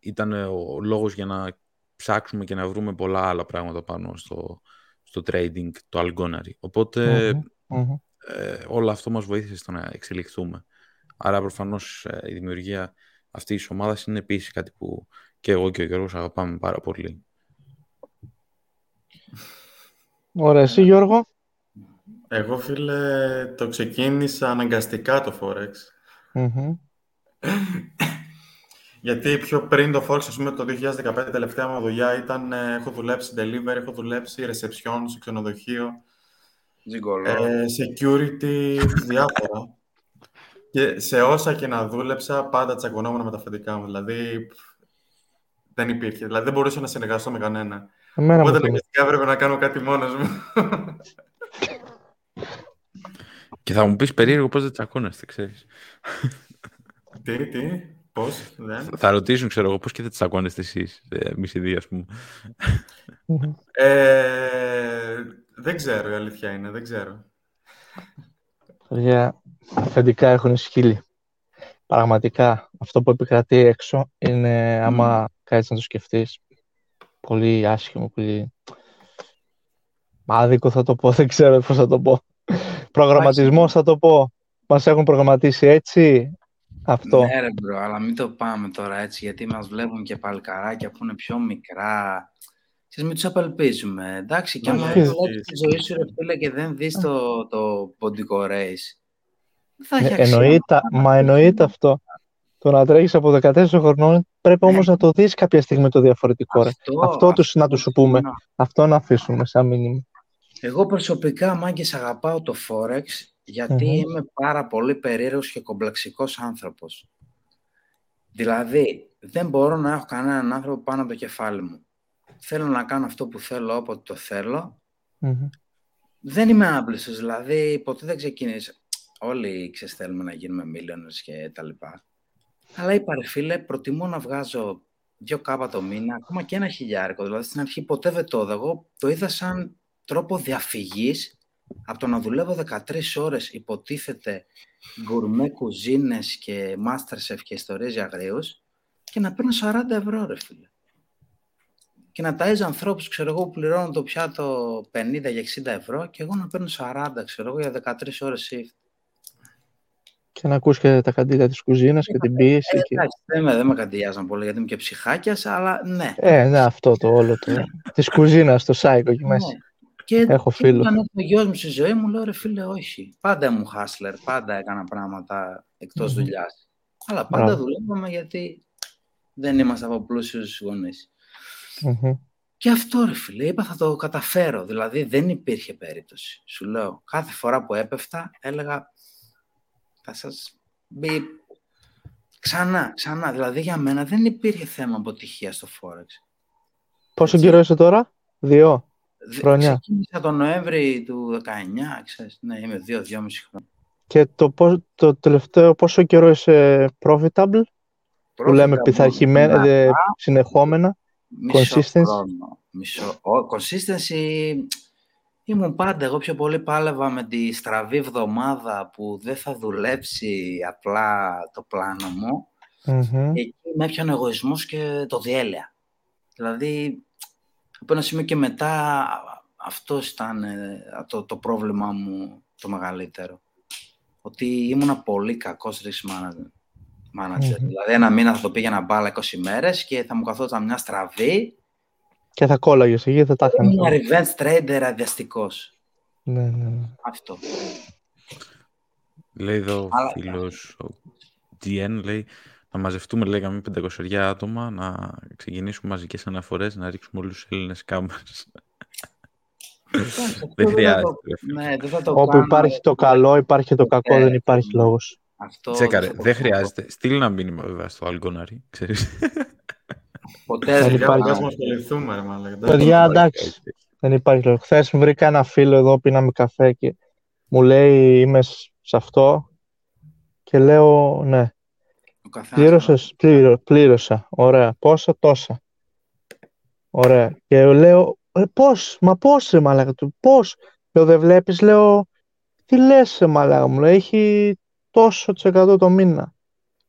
ήταν ο λόγος για να ψάξουμε και να βρούμε πολλά άλλα πράγματα πάνω στο, στο trading, το Algonari. Οπότε Μμμ, μμμ. ε, όλο αυτό μας βοήθησε στο να εξελιχθούμε. Άρα προφανώς ε, η δημιουργία αυτής της ομάδας είναι επίσης κάτι που και εγώ και ο Γιώργος αγαπάμε πάρα πολύ. Ωραία, εσύ Γιώργο; Εγώ, φίλε, το ξεκίνησα αναγκαστικά το Forex. Μμμ. Γιατί πιο πριν το Forex, ας πούμε, το 2015, τελευταία μου δουλειά ήταν, ε, έχω δουλέψει delivery, έχω δουλέψει reception σε ξενοδοχείο, Τζιγκολό. ε, security, διάφορα. Και σε όσα και να δούλεψα, πάντα τσακωνόμουν με τα αφεντικά μου. Δηλαδή, πφ, δεν υπήρχε. Δηλαδή, δεν μπορούσα να συνεργαστώ με κανένα. Εμένα μου Οπότε, θυμίζει. αναγκαστικά έπρεπε να κάνω κάτι μόνος μου. Και θα μου πεις περίεργο πώς δεν τσακώνεστε, ξέρεις. τι, τι, πώς, δεν. Θα ρωτήσουν, ξέρω εγώ, πώς και δεν τσακώνεστε εσείς, ε, εμείς οι δύο, ας πούμε. Μμμ. Ε, δεν ξέρω, η αλήθεια είναι, δεν ξέρω. Παιδιά, αφεντικά έχουν σκύλι. Πραγματικά, αυτό που επικρατεί έξω είναι, άμα κάτσεις να το σκεφτείς, πολύ άσχημο, πολύ άδικο θα το πω, δεν ξέρω πώς θα το πω. Προγραμματισμός θα το πω. Μας έχουν προγραμματίσει έτσι, αυτό. Ναι ρε bro, αλλά μην το πάμε τώρα έτσι, γιατί μας βλέπουν και παλικαράκια που είναι πιο μικρά. Ξέρεις, μην τους απελπίζουμε, εντάξει, και Ναι, άμα ναι, δεν ισχύει, βλέπεις τη ζωή σου ρε φίλε και δεν δεις το, το ποντικό race, δεν θα έχει Ε, αξία. εννοείται, μα εννοείται αυτό. Το να τρέχεις από 14 χρονών πρέπει όμως να το δεις κάποια στιγμή το διαφορετικό. Ρε. Αυτό τους να τους σου πούμε. να- Αυτό να αφήσουμε σαν μήνυμα. Εγώ προσωπικά, μάγκες, αγαπάω το Forex γιατί Μμμ. είμαι πάρα πολύ περίεργος και κομπλεξικός άνθρωπος. Δηλαδή, δεν μπορώ να έχω κανέναν άνθρωπο πάνω από το κεφάλι μου. Θέλω να κάνω αυτό που θέλω όποτε το θέλω. Μμμ. Δεν είμαι άμπλησος, δηλαδή ποτέ δεν ξεκίνησα. Όλοι ξέρεις θέλουμε να γίνουμε millionaires και τα λοιπά. Αλλά είπα ρε φίλε, προτιμώ να βγάζω δύο κάπα το μήνα, ακόμα και ένα χιλιάρικο. Δηλαδή στην αρχή ποτέ δεν το είδα. Εγώ το είδα σαν τρόπο διαφυγής από το να δουλεύω 13 ώρες υποτίθεται γκουρμέ κουζίνες και masterchef και ιστορίες για αγρίους και να παίρνω 40 ευρώ ρε φίλε. Και να ταΐζω ανθρώπους, ξέρω εγώ, που πληρώνουν το πιάτο 50 για 60 ευρώ και εγώ να παίρνω 40, ξέρω εγώ, για 13 ώρες shift. Και να ακούς και τα καντήλια της κουζίνας και την πίεση. Ε, Και... εντάξει, δεν με, δεν με καντιάζαν πολύ γιατί είμαι και ψυχάκιας, αλλά ναι. Ε, ναι, αυτό το όλο το. της κουζίνας, το σάικο εκεί μέσα. Ναι. Και, Έχω και φίλο. όταν έρθει ο γιος μου στη ζωή μου, λέω ρε φίλε, όχι. Πάντα ήμουν hustler, πάντα έκανα πράγματα εκτός Μμμ. δουλειάς. Αλλά πάντα Μπράβο. δουλεύαμε γιατί δεν είμαστε από πλούσιους γονείς. Μμμ. Και αυτό ρε φίλε, είπα θα το καταφέρω. Δηλαδή δεν υπήρχε περίπτωση. Σου λέω, κάθε φορά που έπεφτα έλεγα θα σας μπει ξανά, ξανά. Δηλαδή για μένα δεν υπήρχε θέμα αποτυχία στο Forex. Πόσο Έτσι. καιρό είσαι τώρα, δύο. Δε- Χρόνια. Ξεκίνησα τον Νοέμβρη του 19, ξέρεις, ναι, είμαι δύο, δυόμιση χρόνια. Και το, πώς- το τελευταίο πόσο καιρό είσαι profitable, που λέμε Profitable, πειθαρχημένα, ναι, δε- συνεχόμενα. Μισό Consistency. χρόνο. Μισό. Ο, consistency ήμουν πάντα. Εγώ πιο πολύ πάλευα με τη στραβή εβδομάδα που δεν θα δουλέψει απλά το πλάνο μου. Μμμ. Και εκεί με έπιανε ο εγωισμός και το διέλεα. Δηλαδή, από ένα σημείο και μετά, αυτός ήταν ε, το, το πρόβλημά μου το μεγαλύτερο. Ότι ήμουνα πολύ κακός risk manager. manager. Μμμ. Δηλαδή, ένα μήνα θα το πήγαινα μπάλα 20 μέρες και θα μου καθόταν μια στραβή. Και θα κόλλαγες εκεί, δεν τα Ήμουν έκανες. revenge trader αδιαστικός. Ναι, ναι, ναι. Αυτό. Λέει εδώ ο Αλλά- φίλος, ο GN, λέει, να μαζευτούμε, λέει, καμία πεντακοσαριά άτομα, να ξεκινήσουμε μαζικές αναφορές, να ρίξουμε όλους τους Έλληνες κάμερες. δεν θα χρειάζεται. το- ρε φίλε. Ναι, δεν θα το Όπου κάνω. υπάρχει το καλό, υπάρχει και το κακό, Ναι. δεν υπάρχει λόγος. Αυτό Τσέκαρε, θα το δεν πω. χρειάζεται. Στείλ ένα μήνυμα βέβαια στο Αλγκόναρι, ξέρεις. Ποτέ Δεν δεν υπάρχει. υπάρχει. Ας μας ασχοληθούμε, ρε μάλλον. Παιδιά, εντάξει. Δεν υπάρχει λόγος. Χθες βρήκα ένα φίλο εδώ, πίναμε καφέ και μου λέει είμαι σ- σε αυτό και λέω ναι. Ο καθένας Πλήρωσες, πλήρω, πλήρωσα. Ωραία. Πόσα, τόσα. Ωραία. Και λέω, ε, πώς, μα πώς ρε μαλάκα του, πώς; Λέω, δεν βλέπεις, λέω, τι λες ρε μαλάκα μου, λέει, έχει τόσο τοις εκατό το μήνα.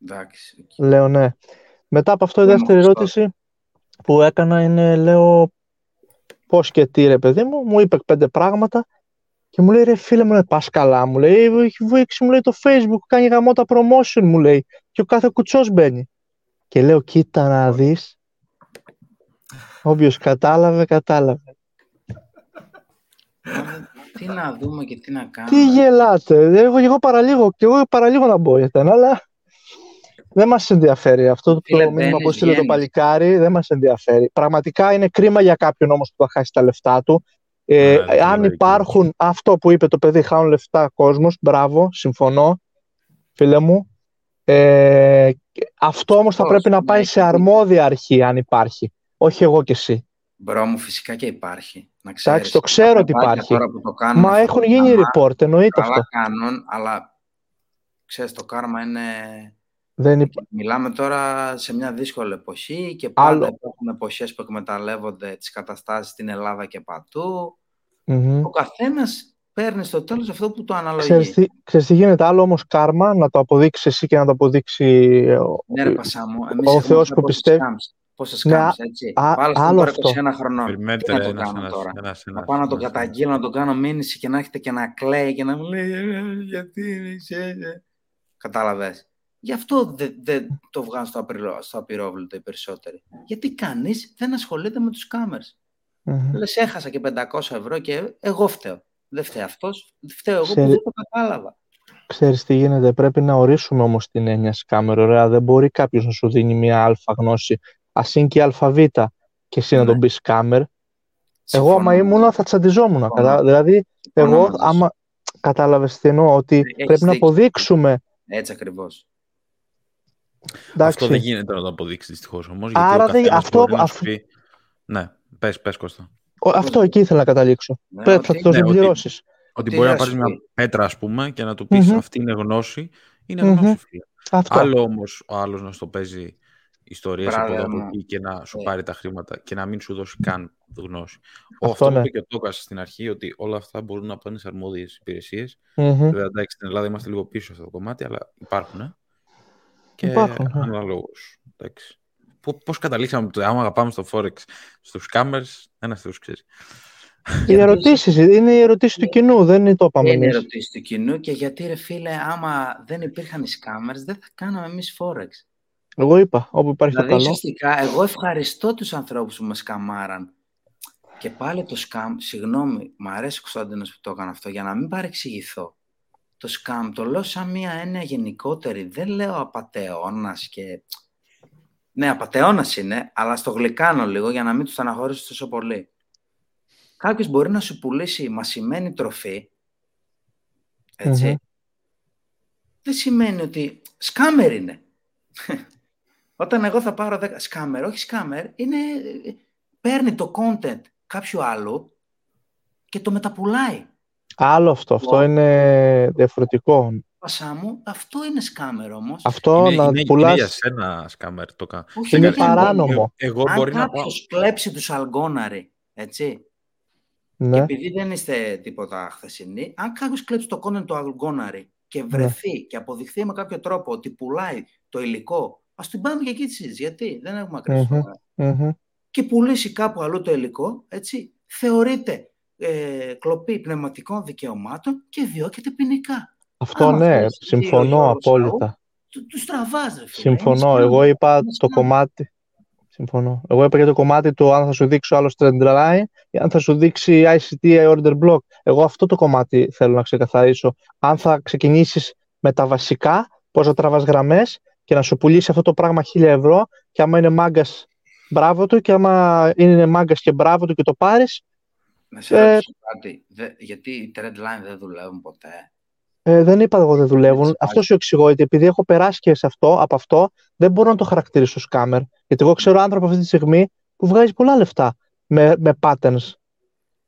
Εντάξει. οκ. Λέω, ναι. Μετά από αυτό η Δεν μου δεύτερη γουστάρει. ερώτηση που έκανα είναι, λέω, πώς και τι ρε παιδί μου, μου είπε πέντε πράγματα και μου λέει, ρε φίλε μου, λέει, πας καλά, μου λέει, έχει βουίξει, μου λέει, το facebook, κάνει γαμώτα promotion, μου λέει, και ο κάθε κουτσός μπαίνει. Και λέω, κοίτα να δεις, όποιος κατάλαβε, κατάλαβε. Μα δεν- Τι να δούμε και τι να κάνουμε. Τι γελάτε, εγώ, εγώ παραλίγο, και εγώ παραλίγο να μπω για τένα, αλλά δεν μας ενδιαφέρει. Αυτό το Φίλε, μήνυμα που μπαίνεις, έστειλε το βγαίνεις. παλικάρι δεν μας ενδιαφέρει. Πραγματικά είναι κρίμα για κάποιον όμως που θα χάσει τα λεφτά του. Ε, Ναι, δεν αν μπορεί υπάρχουν αυτό που είπε το παιδί, χάνουν λεφτά κόσμος, μπράβο, συμφωνώ, φίλε μου. Ε, αυτό όμως θα Πώς, πρέπει να ναι, πάει έχει σε δίκιο. αρμόδια αρχή, αν υπάρχει. Όχι εγώ και εσύ. Μπρο μου, φυσικά και υπάρχει. Να ξέρεις. Εντάξει, το ξέρω Τα ότι παιδάκια υπάρχει. Τώρα που το κάνουν Μα αυτό έχουν το γίνει πράγμα, report, εννοείται αυτό. Καλά κάνουν, αλλά ξέρεις, το κάρμα είναι... Δεν υπά- Μιλάμε τώρα σε μια δύσκολη εποχή και πάντα Άλλο. υπάρχουν εποχές που εκμεταλλεύονται τις καταστάσεις στην Ελλάδα και πατού. Μμμ. Ο καθένας παίρνει στο τέλος αυτό που το αναλογεί. Ξέρεις τι, ξέρεις τι γίνεται, άλλο όμως κάρμα να το αποδείξεις εσύ και να το αποδείξει ο- Ναι ρε Πασά μου, εμείς ο έχουμε Θεός δει που πόσες πιστεύει. scams, Πόσες Ναι, scams, έτσι; α- Βάλε άλλο τώρα αυτό. 21 χρονών. Περιμένετε Τι να ρε, το ένας, κάνω ένας, τώρα; ένας, Να ένας, πάω να τον ένας. καταγγείλω, να τον κάνω μήνυση και να έχετε και να κλαίει και να μου λέει «Ε, γιατί ξέρεις». Κατάλαβες; Γι' αυτό δεν δεν το βγάζουν στο, απειρό- στο απειρόβλητο οι περισσότεροι. Γιατί κανείς δεν ασχολείται με τους κάμερς. Μμμ. Λες έχασα και 500 ευρώ και εγώ φταίω. Δεν φταίει αυτός, φταίω εγώ Ξέρει- που δεν το κατάλαβα. Ξέρεις τι γίνεται, πρέπει να ορίσουμε όμως την έννοια σκάμερ. Ωραία, δεν μπορεί κάποιος να σου δίνει μια αλφα γνώση. Ας είναι και η αλφαβήτα και εσύ να Ναι. τον πεις σκάμερ. Εγώ Συμφωνώ. άμα ήμουνα θα τσαντιζόμουν. Συμφωνώ. Κατά... Δηλαδή, Συμφωνώ εγώ μαζί σου. άμα κατάλαβες τι εννοώ, ότι Έχεις πρέπει να δίκιο. αποδείξουμε. Έτσι ακριβώς. Εντάξει, Αυτό δεν γίνεται να το αποδείξεις δυστυχώς όμως. Άρα γιατί ο δεν- καθένας αυτό- μπορεί να αυτό- σου πει... Ναι, πες, πες Κώστα. ο- αυτό εκεί ήθελα να καταλήξω. Ναι, Πρέπει να ότι- το ναι, ότι- συμπληρώσεις. Ότι Τι μπορεί να να πάρεις σου μια πει. πέτρα, ας πούμε, και να του πεις Μμμ. αυτή είναι γνώση. Είναι Μμμ. γνώση, φίλε. Αυτό. Άλλο όμως ο άλλος να στο παίζει ιστορίες από Μπράβο εδώ από μου. εκεί και να σου Ε. πάρει τα χρήματα και να μην σου δώσει καν γνώση. Αυτό Αυτό που ναι. είπε και ο Τόκας στην αρχή, ότι όλα αυτά μπορούν να πάνε σε αρμόδιες υπηρεσίες. Μμμ. Βέβαια, εντάξει, στην Ελλάδα είμαστε λίγο πίσω σε αυτό το κομμάτι, αλλά υπάρχουν. Ε; Και Υπάρχουν, ναι. αναλόγως. Πώς καταλήξαμε το άμα αγαπάμε στο Forex στους scammers, ένας Θεό ξέρει. Οι ερωτήσεις, είναι οι ερωτήσεις του κοινού, δεν το είπαμε Είναι εμείς. ερωτήσεις του κοινού και γιατί ρε φίλε, άμα δεν υπήρχαν οι scammers, δεν θα κάναμε εμείς Forex. Εγώ είπα, όπου υπάρχει Δηλαδή, το καλό. ουσιαστικά, εγώ ευχαριστώ τους ανθρώπους που με σκαμάραν. Και πάλι το σκάμ, συγγνώμη, μου αρέσει ο Κωνσταντίνος που το έκανε αυτό, για να μην παρεξηγηθώ. Το σκάμ το λέω σαν μια έννοια γενικότερη. Δεν λέω απατεώνας και... Ναι, απατεώνας είναι, αλλά στο γλυκάνω λίγο για να μην τους στεναχωρήσω τόσο πολύ. Κάποιος μπορεί να σου πουλήσει μασημένη τροφή, έτσι, Μμμ. δεν σημαίνει ότι σκάμερ είναι. Όταν εγώ θα πάρω 10 σκάμερ, όχι σκάμερ, είναι, παίρνει το content κάποιου άλλου και το μεταπουλάει. Άλλο αυτό. Αυτό είναι διαφορετικό. Πασά μου, αυτό είναι σκάμερ όμως. Αυτό είναι, να είναι, πουλάς... είναι για σένα σκάμερ το κάνω. Όχι, είναι είναι για παράνομο. Εγώ Αν μπορεί να πάω. κάποιος κλέψει τους αλγόναροι, έτσι, και Ναι. επειδή δεν είστε τίποτα χθεσινοί, αν κάποιος κλέψει το content του αλγόναρη και Ναι. βρεθεί και αποδειχθεί με κάποιο τρόπο ότι πουλάει το υλικό, ας την πάμε και εκεί της συζήτησης. Γιατί δεν έχουμε ακριβώ Μμμ. Μμμ. Και πουλήσει κάπου αλλού το υλικό, έτσι, θεωρείται ε, κλοπή πνευματικών δικαιωμάτων και διώκεται ποινικά. Αυτό Άμα ναι, θέλεις εσύ ο συμφωνώ Γιώργος απόλυτα. Του, τους τραβάς, ρε φίλε. Συμφωνώ. Είναι Εγώ σκάμ. είπα Είναι το σκάμ. κομμάτι. Συμφωνώ. Εγώ είπα για το κομμάτι του αν θα σου δείξει άλλο trend line ή αν θα σου δείξει ICT ή order block. Εγώ αυτό το κομμάτι θέλω να ξεκαθαρίσω. Αν θα ξεκινήσεις με τα βασικά, πώς να τραβάς γραμμές και να σου πουλήσει αυτό το πράγμα 1000 ευρώ, και άμα είναι μάγκας, μπράβο του, και άμα είναι μάγκας και μπράβο του και το πάρεις, Να σε Ε, ρωτήσω κάτι. Δε, γιατί οι trend line δεν δουλεύουν ποτέ; Ε, δεν είπα εγώ δεν δουλεύουν. Έτσι, Αυτός σου εξηγώ, γιατί επειδή έχω περάσει και σε αυτό, από αυτό, δεν μπορώ να το χαρακτηρίσω scammer. Γιατί εγώ ξέρω άνθρωπο αυτή τη στιγμή που βγάζει πολλά λεφτά με, με patterns.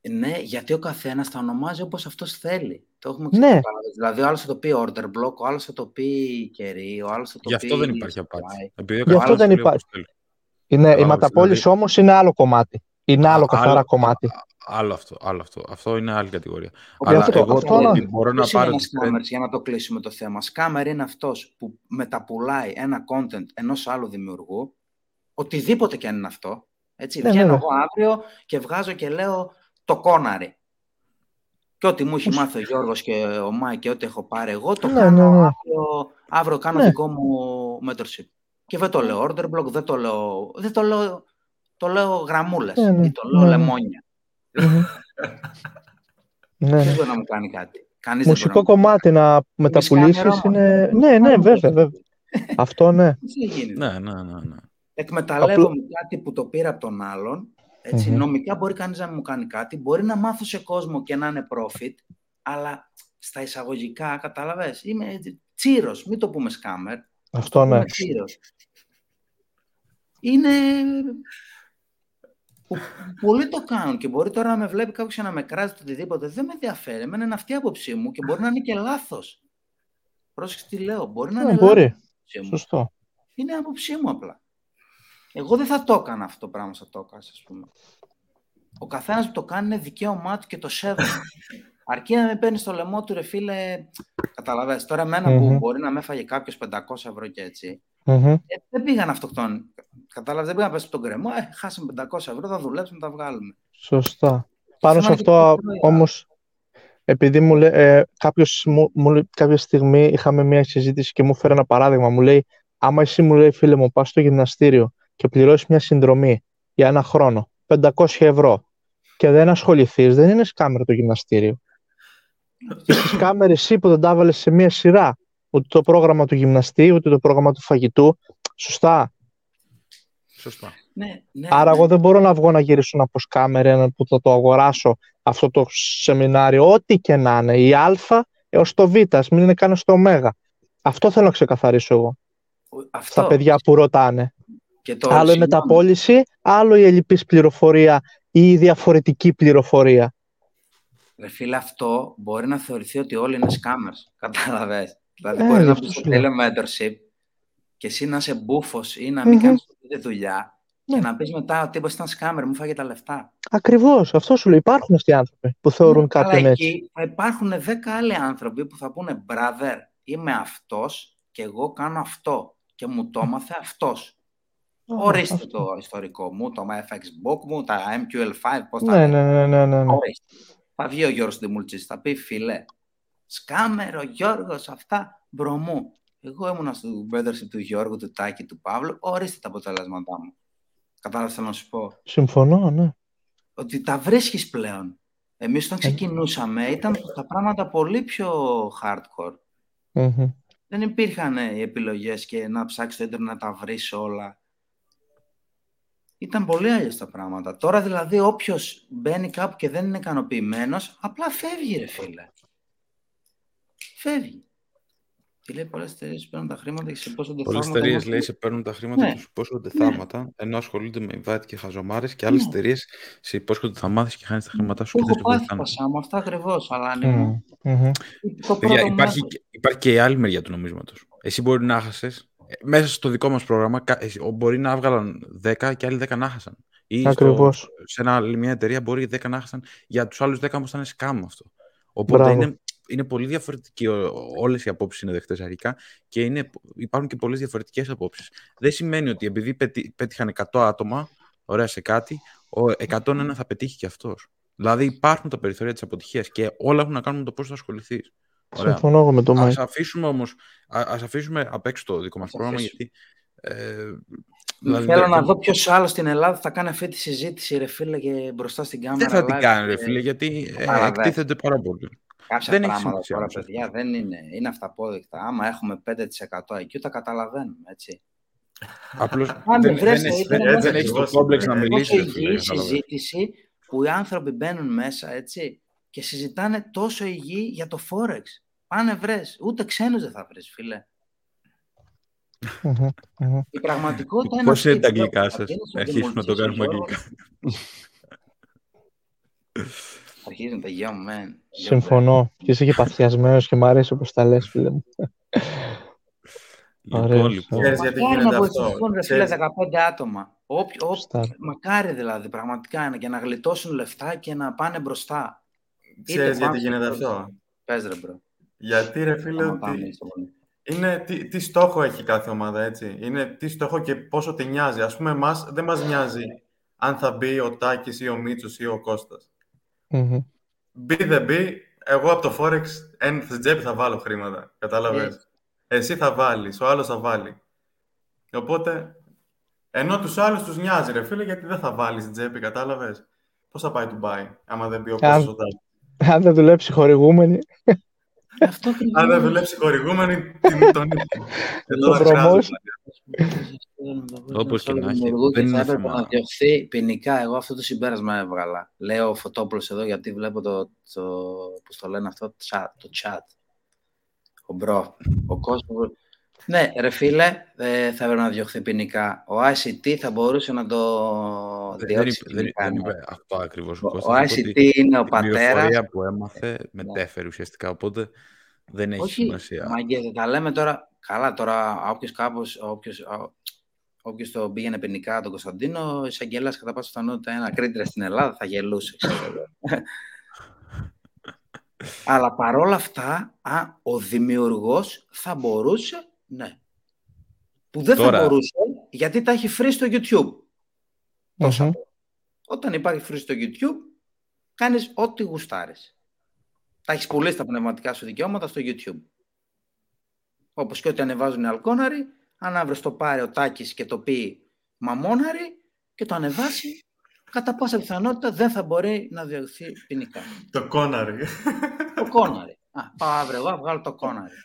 Ναι, γιατί ο καθένας τα ονομάζει όπως αυτός θέλει. Το έχουμε Ναι. ξεκαθαρίσει. Δηλαδή, ο άλλος θα το πει order block, ο άλλος θα το πει κερί, ο άλλος θα το Γι' πει. αυτό δεν υπάρχει απάτη. supply. Επειδή ο Γι' αυτό καθένας δεν το λέει υπάρχει. όπως θέλει. Είναι, η Κατάλαβες, ματαπόληση δηλαδή. όμως είναι άλλο κομμάτι. Είναι άλλο Α, καθαρά άλλο- κομμάτι. Άλλο αυτό, άλλο αυτό. Αυτό είναι άλλη κατηγορία. Οπότε Αλλά αυτό- εγώ αυτό το να- ότι μπορώ να Ποιος είναι πάρω ένας τις scammers, για να το κλείσουμε το θέμα. Scammer είναι αυτός που μεταπουλάει ένα content ενός άλλου δημιουργού, οτιδήποτε και αν είναι αυτό. Έτσι, Ναι, βγαίνω βέβαια. εγώ αύριο και βγάζω και λέω το κόναρι. Και ό,τι μου έχει μάθει ο Γιώργος και ο Μάη και ό,τι έχω πάρει εγώ, το Ναι, κάνω ναι, ναι. αύριο, αύριο κάνω Ναι. δικό μου mentorship. Και δεν το λέω order block, δεν το λέω, δεν το λέω, το λέω γραμμούλες Ναι, ναι, ή το λέω ναι, ναι. λεμόνια. Μμμ. Ναι, ναι. Ποιος μπορεί να μου κάνει κάτι. Κανείς δεν Μουσικό μπορεί να μου κομμάτι να μεταπουλήσεις σκάμερ όμως. είναι... Ναι, ναι, βέβαια, βέβαια. Αυτό ναι. κάνει. Δεν γίνεται. Ναι, ναι, ναι. ναι. Εκμεταλλεύομαι κάτι που το πήρα από τον άλλον. Έτσι, Μμμ. Νομικά μπορεί κανείς να μου κάνει κάτι. Μπορεί να μάθω σε κόσμο και να είναι profit, αλλά στα εισαγωγικά, κατάλαβες, είμαι τσίρος. Μην το πούμε scammer. Αυτό ναι. Είμαι τσίρος. Είναι... Που, πολλοί το κάνουν και μπορεί τώρα να με βλέπει κάποιος και να με κράζει το οτιδήποτε. Δεν με ενδιαφέρει. Εμένα είναι αυτή η άποψή μου και μπορεί να είναι και λάθος. Πρόσεξε τι λέω. Μπορεί να Ναι, είναι μπορεί. λάθος η άποψή μου. Σωστό. Είναι άποψή μου απλά. Εγώ δεν θα το έκανα αυτό το πράγμα σαν το έκανας, ας πούμε. Ο καθένας που το κάνει είναι δικαίωμά του και το σέβομαι. Αρκεί να με παίρνεις στο λαιμό του, ρε φίλε. Καταλαβαίνεις. Τώρα, εμένα που Μμμ. μπορεί να με έφαγε κάποιος 500 ευρώ και έτσι, Μμμ. ε, δεν πήγαν αυτοκτόνοι. Κατάλαβες, δεν πήγαν να πέσει τον κρεμό. Ε, χάσαμε 500 ευρώ, θα δουλέψουμε, θα τα βγάλουμε. Σωστά. Πάνω σε θέμα είναι και αυτό το προϊόν. όμως, επειδή μου λέει, ε, κάποιος, μου, μου λέει- κάποια στιγμή είχαμε μια συζήτηση και μου φέρε ένα παράδειγμα. Μου λέει, άμα εσύ μου λέει φίλε μου πας στο γυμναστήριο και πληρώσεις μια συνδρομή για ένα χρόνο, 500 ευρώ και δεν ασχοληθείς, δεν είναι σκάμερ το γυμναστήριο. Και σκάμερ εσύ που δεν τα έβαλες σε μια σειρά, ούτε το πρόγραμμα του γυμναστή, ούτε το πρόγραμμα του φαγητού. Σωστά. Σωστά. Ναι, ναι, Άρα ναι. εγώ δεν μπορώ να βγω να γυρίσω από σκάμερ έναν που θα το αγοράσω αυτό το σεμινάριο, ό,τι και να είναι, η α έως το β, ας μην είναι καν στο ω. Αυτό θέλω να ξεκαθαρίσω εγώ, Αυτό. στα παιδιά που ρωτάνε. Και το, άλλο η συγγνώμη, μεταπόληση, άλλο η ελλειπής πληροφορία ή η διαφορετική πληροφορία. Ρε φίλε, αυτό μπορεί να θεωρηθεί ότι όλοι είναι scammers. Κατάλαβες. Δηλαδή, Ε, μπορεί γι' να αυτό πεις στο σου λέω. telementorship και εσύ να είσαι μπούφος ή να μην Μμμ. κάνεις τη δουλειά Ναι. και να πεις μετά ότι τύπος ήταν scammer, μου φάγε τα λεφτά. Ακριβώς, αυτό σου λέω. Υπάρχουν αυτοί οι άνθρωποι που θεωρούν Ναι, κάποιον Αλλά έτσι. εκεί θα υπάρχουν 10 άλλοι άνθρωποι που θα πούνε brother, είμαι αυτός και εγώ κάνω αυτό και μου το έμαθε αυτός. Ορίστε αυτό. το ιστορικό μου, το FX Book μου, τα MQL5, πώς τα Ναι, λένε. ναι, ναι, ναι, ναι, ναι. Ορίστε. Θα βγει ο Γιώργος Δημουλτσής, θα πει φίλε, σκάμερ ο Γιώργος, αυτά, μπρομού. Εγώ ήμουνα στο mentorship του Γιώργου, του Τάκη, του Παύλου, ορίστε τα αποτελέσματά μου. Κατάλαβες θέλω να σου πω; Συμφωνώ, ναι. Ότι τα βρίσκεις πλέον. Εμείς όταν ξεκινούσαμε ήταν τα πράγματα πολύ πιο hardcore. Μμμ. Δεν υπήρχαν ε, οι επιλογές και να ψάξεις στο ίντερνετ να τα βρεις όλα. Ήταν πολύ αλλιώς τα πράγματα. Τώρα δηλαδή όποιος μπαίνει κάπου και δεν είναι ικανοποιημένος, απλά φεύγει ρε φίλε. Φεύγει. Τι λέει, πολλές εταιρείες παίρνουν τα χρήματα και σε πόσο Πολλές εταιρείες λέει σε παίρνουν τα χρήματα Ναι. και σου υπόσχονται θαύματα, ενώ ασχολούνται με invite και χαζομάρες και άλλες Ναι. εταιρείες σε υπόσχονται θα μάθεις και χάνεις τα χρήματά σου Το και δεν έχω σε πάθει βοηθάνε. πασά μου, αυτά ακριβώς. Αλλά αν Μμμ, ήμουν. μμμ. Το Παιδιά, πρώτο υπάρχει, μάθημα- και- υπάρχει και η άλλη μεριά του νομίσματος. Εσύ μπορεί να χάσες. Μέσα στο δικό μας πρόγραμμα, κα- εσύ- ο- μπορεί να έβγαλαν 10 και άλλοι 10 να χάσαν. Ή στο- Ακριβώς. σε ένα, άλλη μια εταιρεία μπορεί 10 να χάσαν για τους άλλους 10 όμως ήταν scam αυτό. Οπότε Μπράβο. είναι, είναι πολύ διαφορετική. Όλες οι απόψεις είναι δεχτέ αρχικά και είναι, υπάρχουν και πολλές διαφορετικές απόψεις. Δεν σημαίνει ότι επειδή πετύ- πέτυχαν 100 άτομα, ωραία σε κάτι, ο 101 θα πετύχει και αυτός. Δηλαδή υπάρχουν τα περιθώρια της αποτυχίας και όλα έχουν να κάνουν με το πώς θα ασχοληθείς. Ωραία. Συμφωνώ εγώ με το Ας Mike. αφήσουμε όμως, α, ας αφήσουμε απ' έξω το δικό μας Ας πρόγραμμα, αφήσουμε. γιατί... Ε, δηλαδή, Θέλω δεν- να δω ποιος άλλος στην Ελλάδα θα κάνει αυτή τη συζήτηση, ρε φίλε, και μπροστά στην κάμερα. Δεν θα την live κάνει, ρε και φίλε, γιατί ε, παραδέχεται. εκτίθεται πάρα πολύ. Κάποια δεν έχει πράγματα σημασία τώρα, όμως αυτό. παιδιά, δεν είναι, είναι αυταπόδεικτα. Άμα έχουμε 5% IQ, τα καταλαβαίνουμε, έτσι. Απλώς Αν δεν, βρες, δεν, έχεις- ήταν δεν, μέσα δεν έχεις το ακριβώς, κόμπλεξ να ε, μιλήσεις, Τόσο ρε φίλε. υγιή κατάλαβες. συζήτηση που οι άνθρωποι μπαίνουν μέσα, έτσι, και συζητάνε τόσο υγιή για το Forex. Πάνε βρες. Ούτε ξένους δεν θα βρεις, φίλε. Μμμ, μμμ. Η πραγματικότητα είναι Πώς είναι αυτή. τα αγγλικά Θα σας, πηγαίνεις στον αρχίσουμε να το Δημολτή, κάνουμε στον αγγλικά. Αρχίζουν τα γεια μου, man. Συμφωνώ. Και είσαι και παθιασμένος και μ' αρέσει όπως τα λες, φίλε μου. Λοιπόν, Ωραίος. λοιπόν, Ξέρεις γιατί Μακάρι γίνεται να αυτό. βοηθηθούν, ρε φίλε, Ξέρεις- 15 άτομα. Όποιο, όποιο- Στάρ. μακάρι δηλαδή, πραγματικά είναι και να γλιτώσουν λεφτά και να πάνε μπροστά. Ξέρεις Είτε γιατί πάνω γίνεται στο- αυτό; Πες ρε μπρο. Γιατί ρε φίλε Σταματάμε, ότι στο πολύ. είναι τι, τι στόχο έχει κάθε ομάδα, έτσι; Είναι τι στόχο και πόσο τη νοιάζει. Ας πούμε, εμάς δεν μας νοιάζει αν θα μπει ο Τάκης ή ο Μίτσος ή ο Κώστας. Μμμ. Μπει δεν μπει, εγώ από το Forex εν, στην τσέπη θα βάλω χρήματα. Κατάλαβες; Έτσι. Εσύ θα βάλεις, ο άλλος θα βάλει. Οπότε, ενώ τους άλλους τους νοιάζει ρε φίλε, γιατί δεν θα βάλεις στην τσέπη, κατάλαβες; Πώς θα πάει του Dubai, άμα δεν μπει ο Αν- Κώστας ο Τάκης. Αν δεν δουλέψει χορηγούμενη, Αυτό ακριβώς. Αν δεν δουλέψει χορηγούμενη, την τον Εδώ Το δεν χρειάζεται. promotion. Όπως και να έχει, Δημιουργού δεν και θα είναι έπρεπε θέμα. να διωχθεί ποινικά. Εγώ αυτό το συμπέρασμα έβγαλα. Λέω ο Φωτόπουλος εδώ γιατί βλέπω το, το πώς το λένε αυτό, chat, το chat. Ο μπρο, ο κόσμος. Ναι, ρε φίλε, ε, θα έπρεπε να διωχθεί ποινικά. Ο ICT θα μπορούσε να το δεν, δεν, διώξει είπε, δεν, ποινικά. δεν ναι. είπε αυτό ακριβώς ο Ο, Κώστας. ο είπε ICT ότι είναι ο την πατέρας. πληροφορία που έμαθε μετέφερε ουσιαστικά, οπότε δεν έχει Όχι, σημασία. μαγκές, δεν τα λέμε τώρα. Καλά, τώρα όποιος κάπως, όποιος, ο- όποιος το πήγαινε ποινικά τον Κωνσταντίνο, ο εισαγγελέας κατά πάσα πιθανότητα ένα κρίτηρα στην Ελλάδα θα γελούσε. ξέρω εγώ. Αλλά παρόλα αυτά, α, ο δημιουργός θα μπορούσε, ναι. Που δεν Τώρα- θα μπορούσε, γιατί τα έχει free στο YouTube. Τόσα Μμμ. πω. Όταν υπάρχει free στο YouTube, κάνεις ό,τι γουστάρεις. Τα έχεις πουλήσει τα πνευματικά σου δικαιώματα στο YouTube. Όπως και ό,τι ανεβάζουν οι αλκόναροι, αν αύριο το πάρει ο Τάκης και το πει μαμόναρη και το ανεβάσει, κατά πάσα πιθανότητα δεν θα μπορεί να διωχθεί ποινικά. Το κόναρι. Το κόναρι. Α, πάω αύριο εγώ, βγάλω το κόναρι.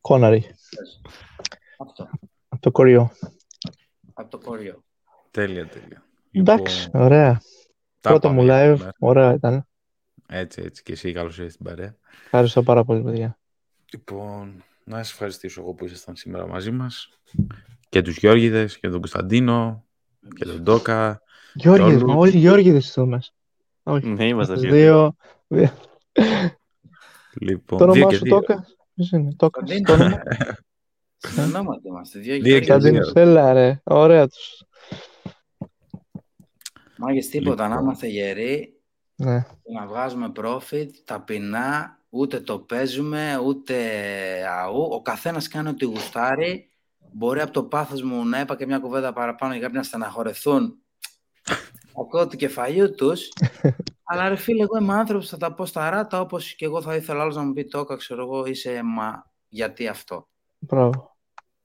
Κόναρη. Αυτό, Από το κοριό. από το κοριό. Τέλεια, τέλεια. Εντάξει, Λοιπόν, ωραία. τα Πρώτο μου πάμε για live. σήμερα. Ωραία ήταν. Έτσι, έτσι. Και εσύ καλώς ήρθες στην παρέα. Ευχαριστώ πάρα πολύ, παιδιά. Λοιπόν, να σας ευχαριστήσω εγώ που ήσασταν σήμερα μαζί μας. Και τους Γιώργιδες, και τον Κωνσταντίνο, και τον Ντόκα. Γιώργιδες, όλους. μα όλοι οι Γιώργιδες εδώ μέσα. Όχι. Ναι, είμαστε δύο. Δύο. δύο. Λοιπόν, Το δύο όνομά και σου δύο. Τόκα. Ποιος είναι, Τόκας. Κωνσταντίνο. Το όνομα; Συνεννόματι είμαστε. Δύο Δύο Γιώργοι. και Κωνσταντίνος, έλα ρε. Ωραία τους. Μάγες τίποτα, να Λοιπόν. είμαστε γεροί, Ναι. να βγάζουμε profit, ταπεινά, ούτε το παίζουμε, ούτε αού. Ο καθένας κάνει ό,τι γουστάρει. Μπορεί από το πάθος μου να είπα και μια κουβέντα παραπάνω για κάποιοι να στεναχωρεθούν. Ακούω του κεφαλιού τους. Αλλά ρε φίλε, εγώ είμαι άνθρωπος, θα τα πω στα ράτα, όπως και εγώ θα ήθελα άλλος να μου πει τόκα, ξέρω εγώ, είσαι μα γιατί αυτό. Μπράβο.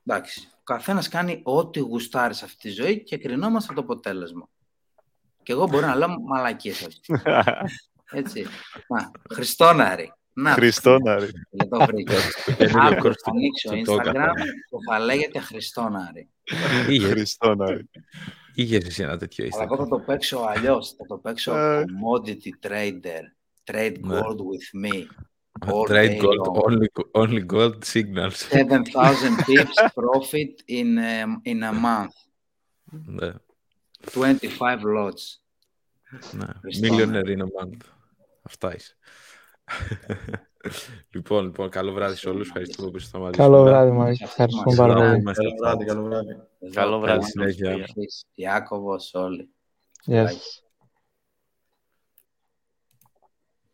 Εντάξει. Ο καθένας κάνει ό,τι γουστάρει σε αυτή τη ζωή και κρινόμαστε το αποτέλεσμα. Και εγώ μπορώ να λέω μαλακίες. όχι. Έτσι. Να, Χριστόναρη. Να, Χριστόναρη. δεν το βρήκα. Το καινούριο Αύριο course θα ανοίξω στο Τόκα. Instagram και θα λέγεται Χριστόναρη. Είχες, Χριστόναρη. Είχες εσύ ένα τέτοιο Αλλά εγώ θα Instagram. το παίξω αλλιώ. Θα το παίξω Ε. commodity trader. Trade Ναι. gold with me. all Trade day gold, long. only, only gold signals. 7,000 pips profit in a, in a month. ναι, 25 lots. ναι. Χριστό, Millionaire in a month. Αυτά είσαι. Λοιπόν, λοιπόν, καλό βράδυ σε όλους. Ευχαριστούμε που ήσασταν μαζί. Καλό μας. βράδυ, Μάκη. Ευχαριστούμε πάρα Καλό πολύ. Είμαστε Καλό βράδυ, καλό βράδυ. Εδώ, Καλό βράδυ. καλή συνέχεια. συνέχεια. Ιάκωβος όλοι. Γεια Bye. σας.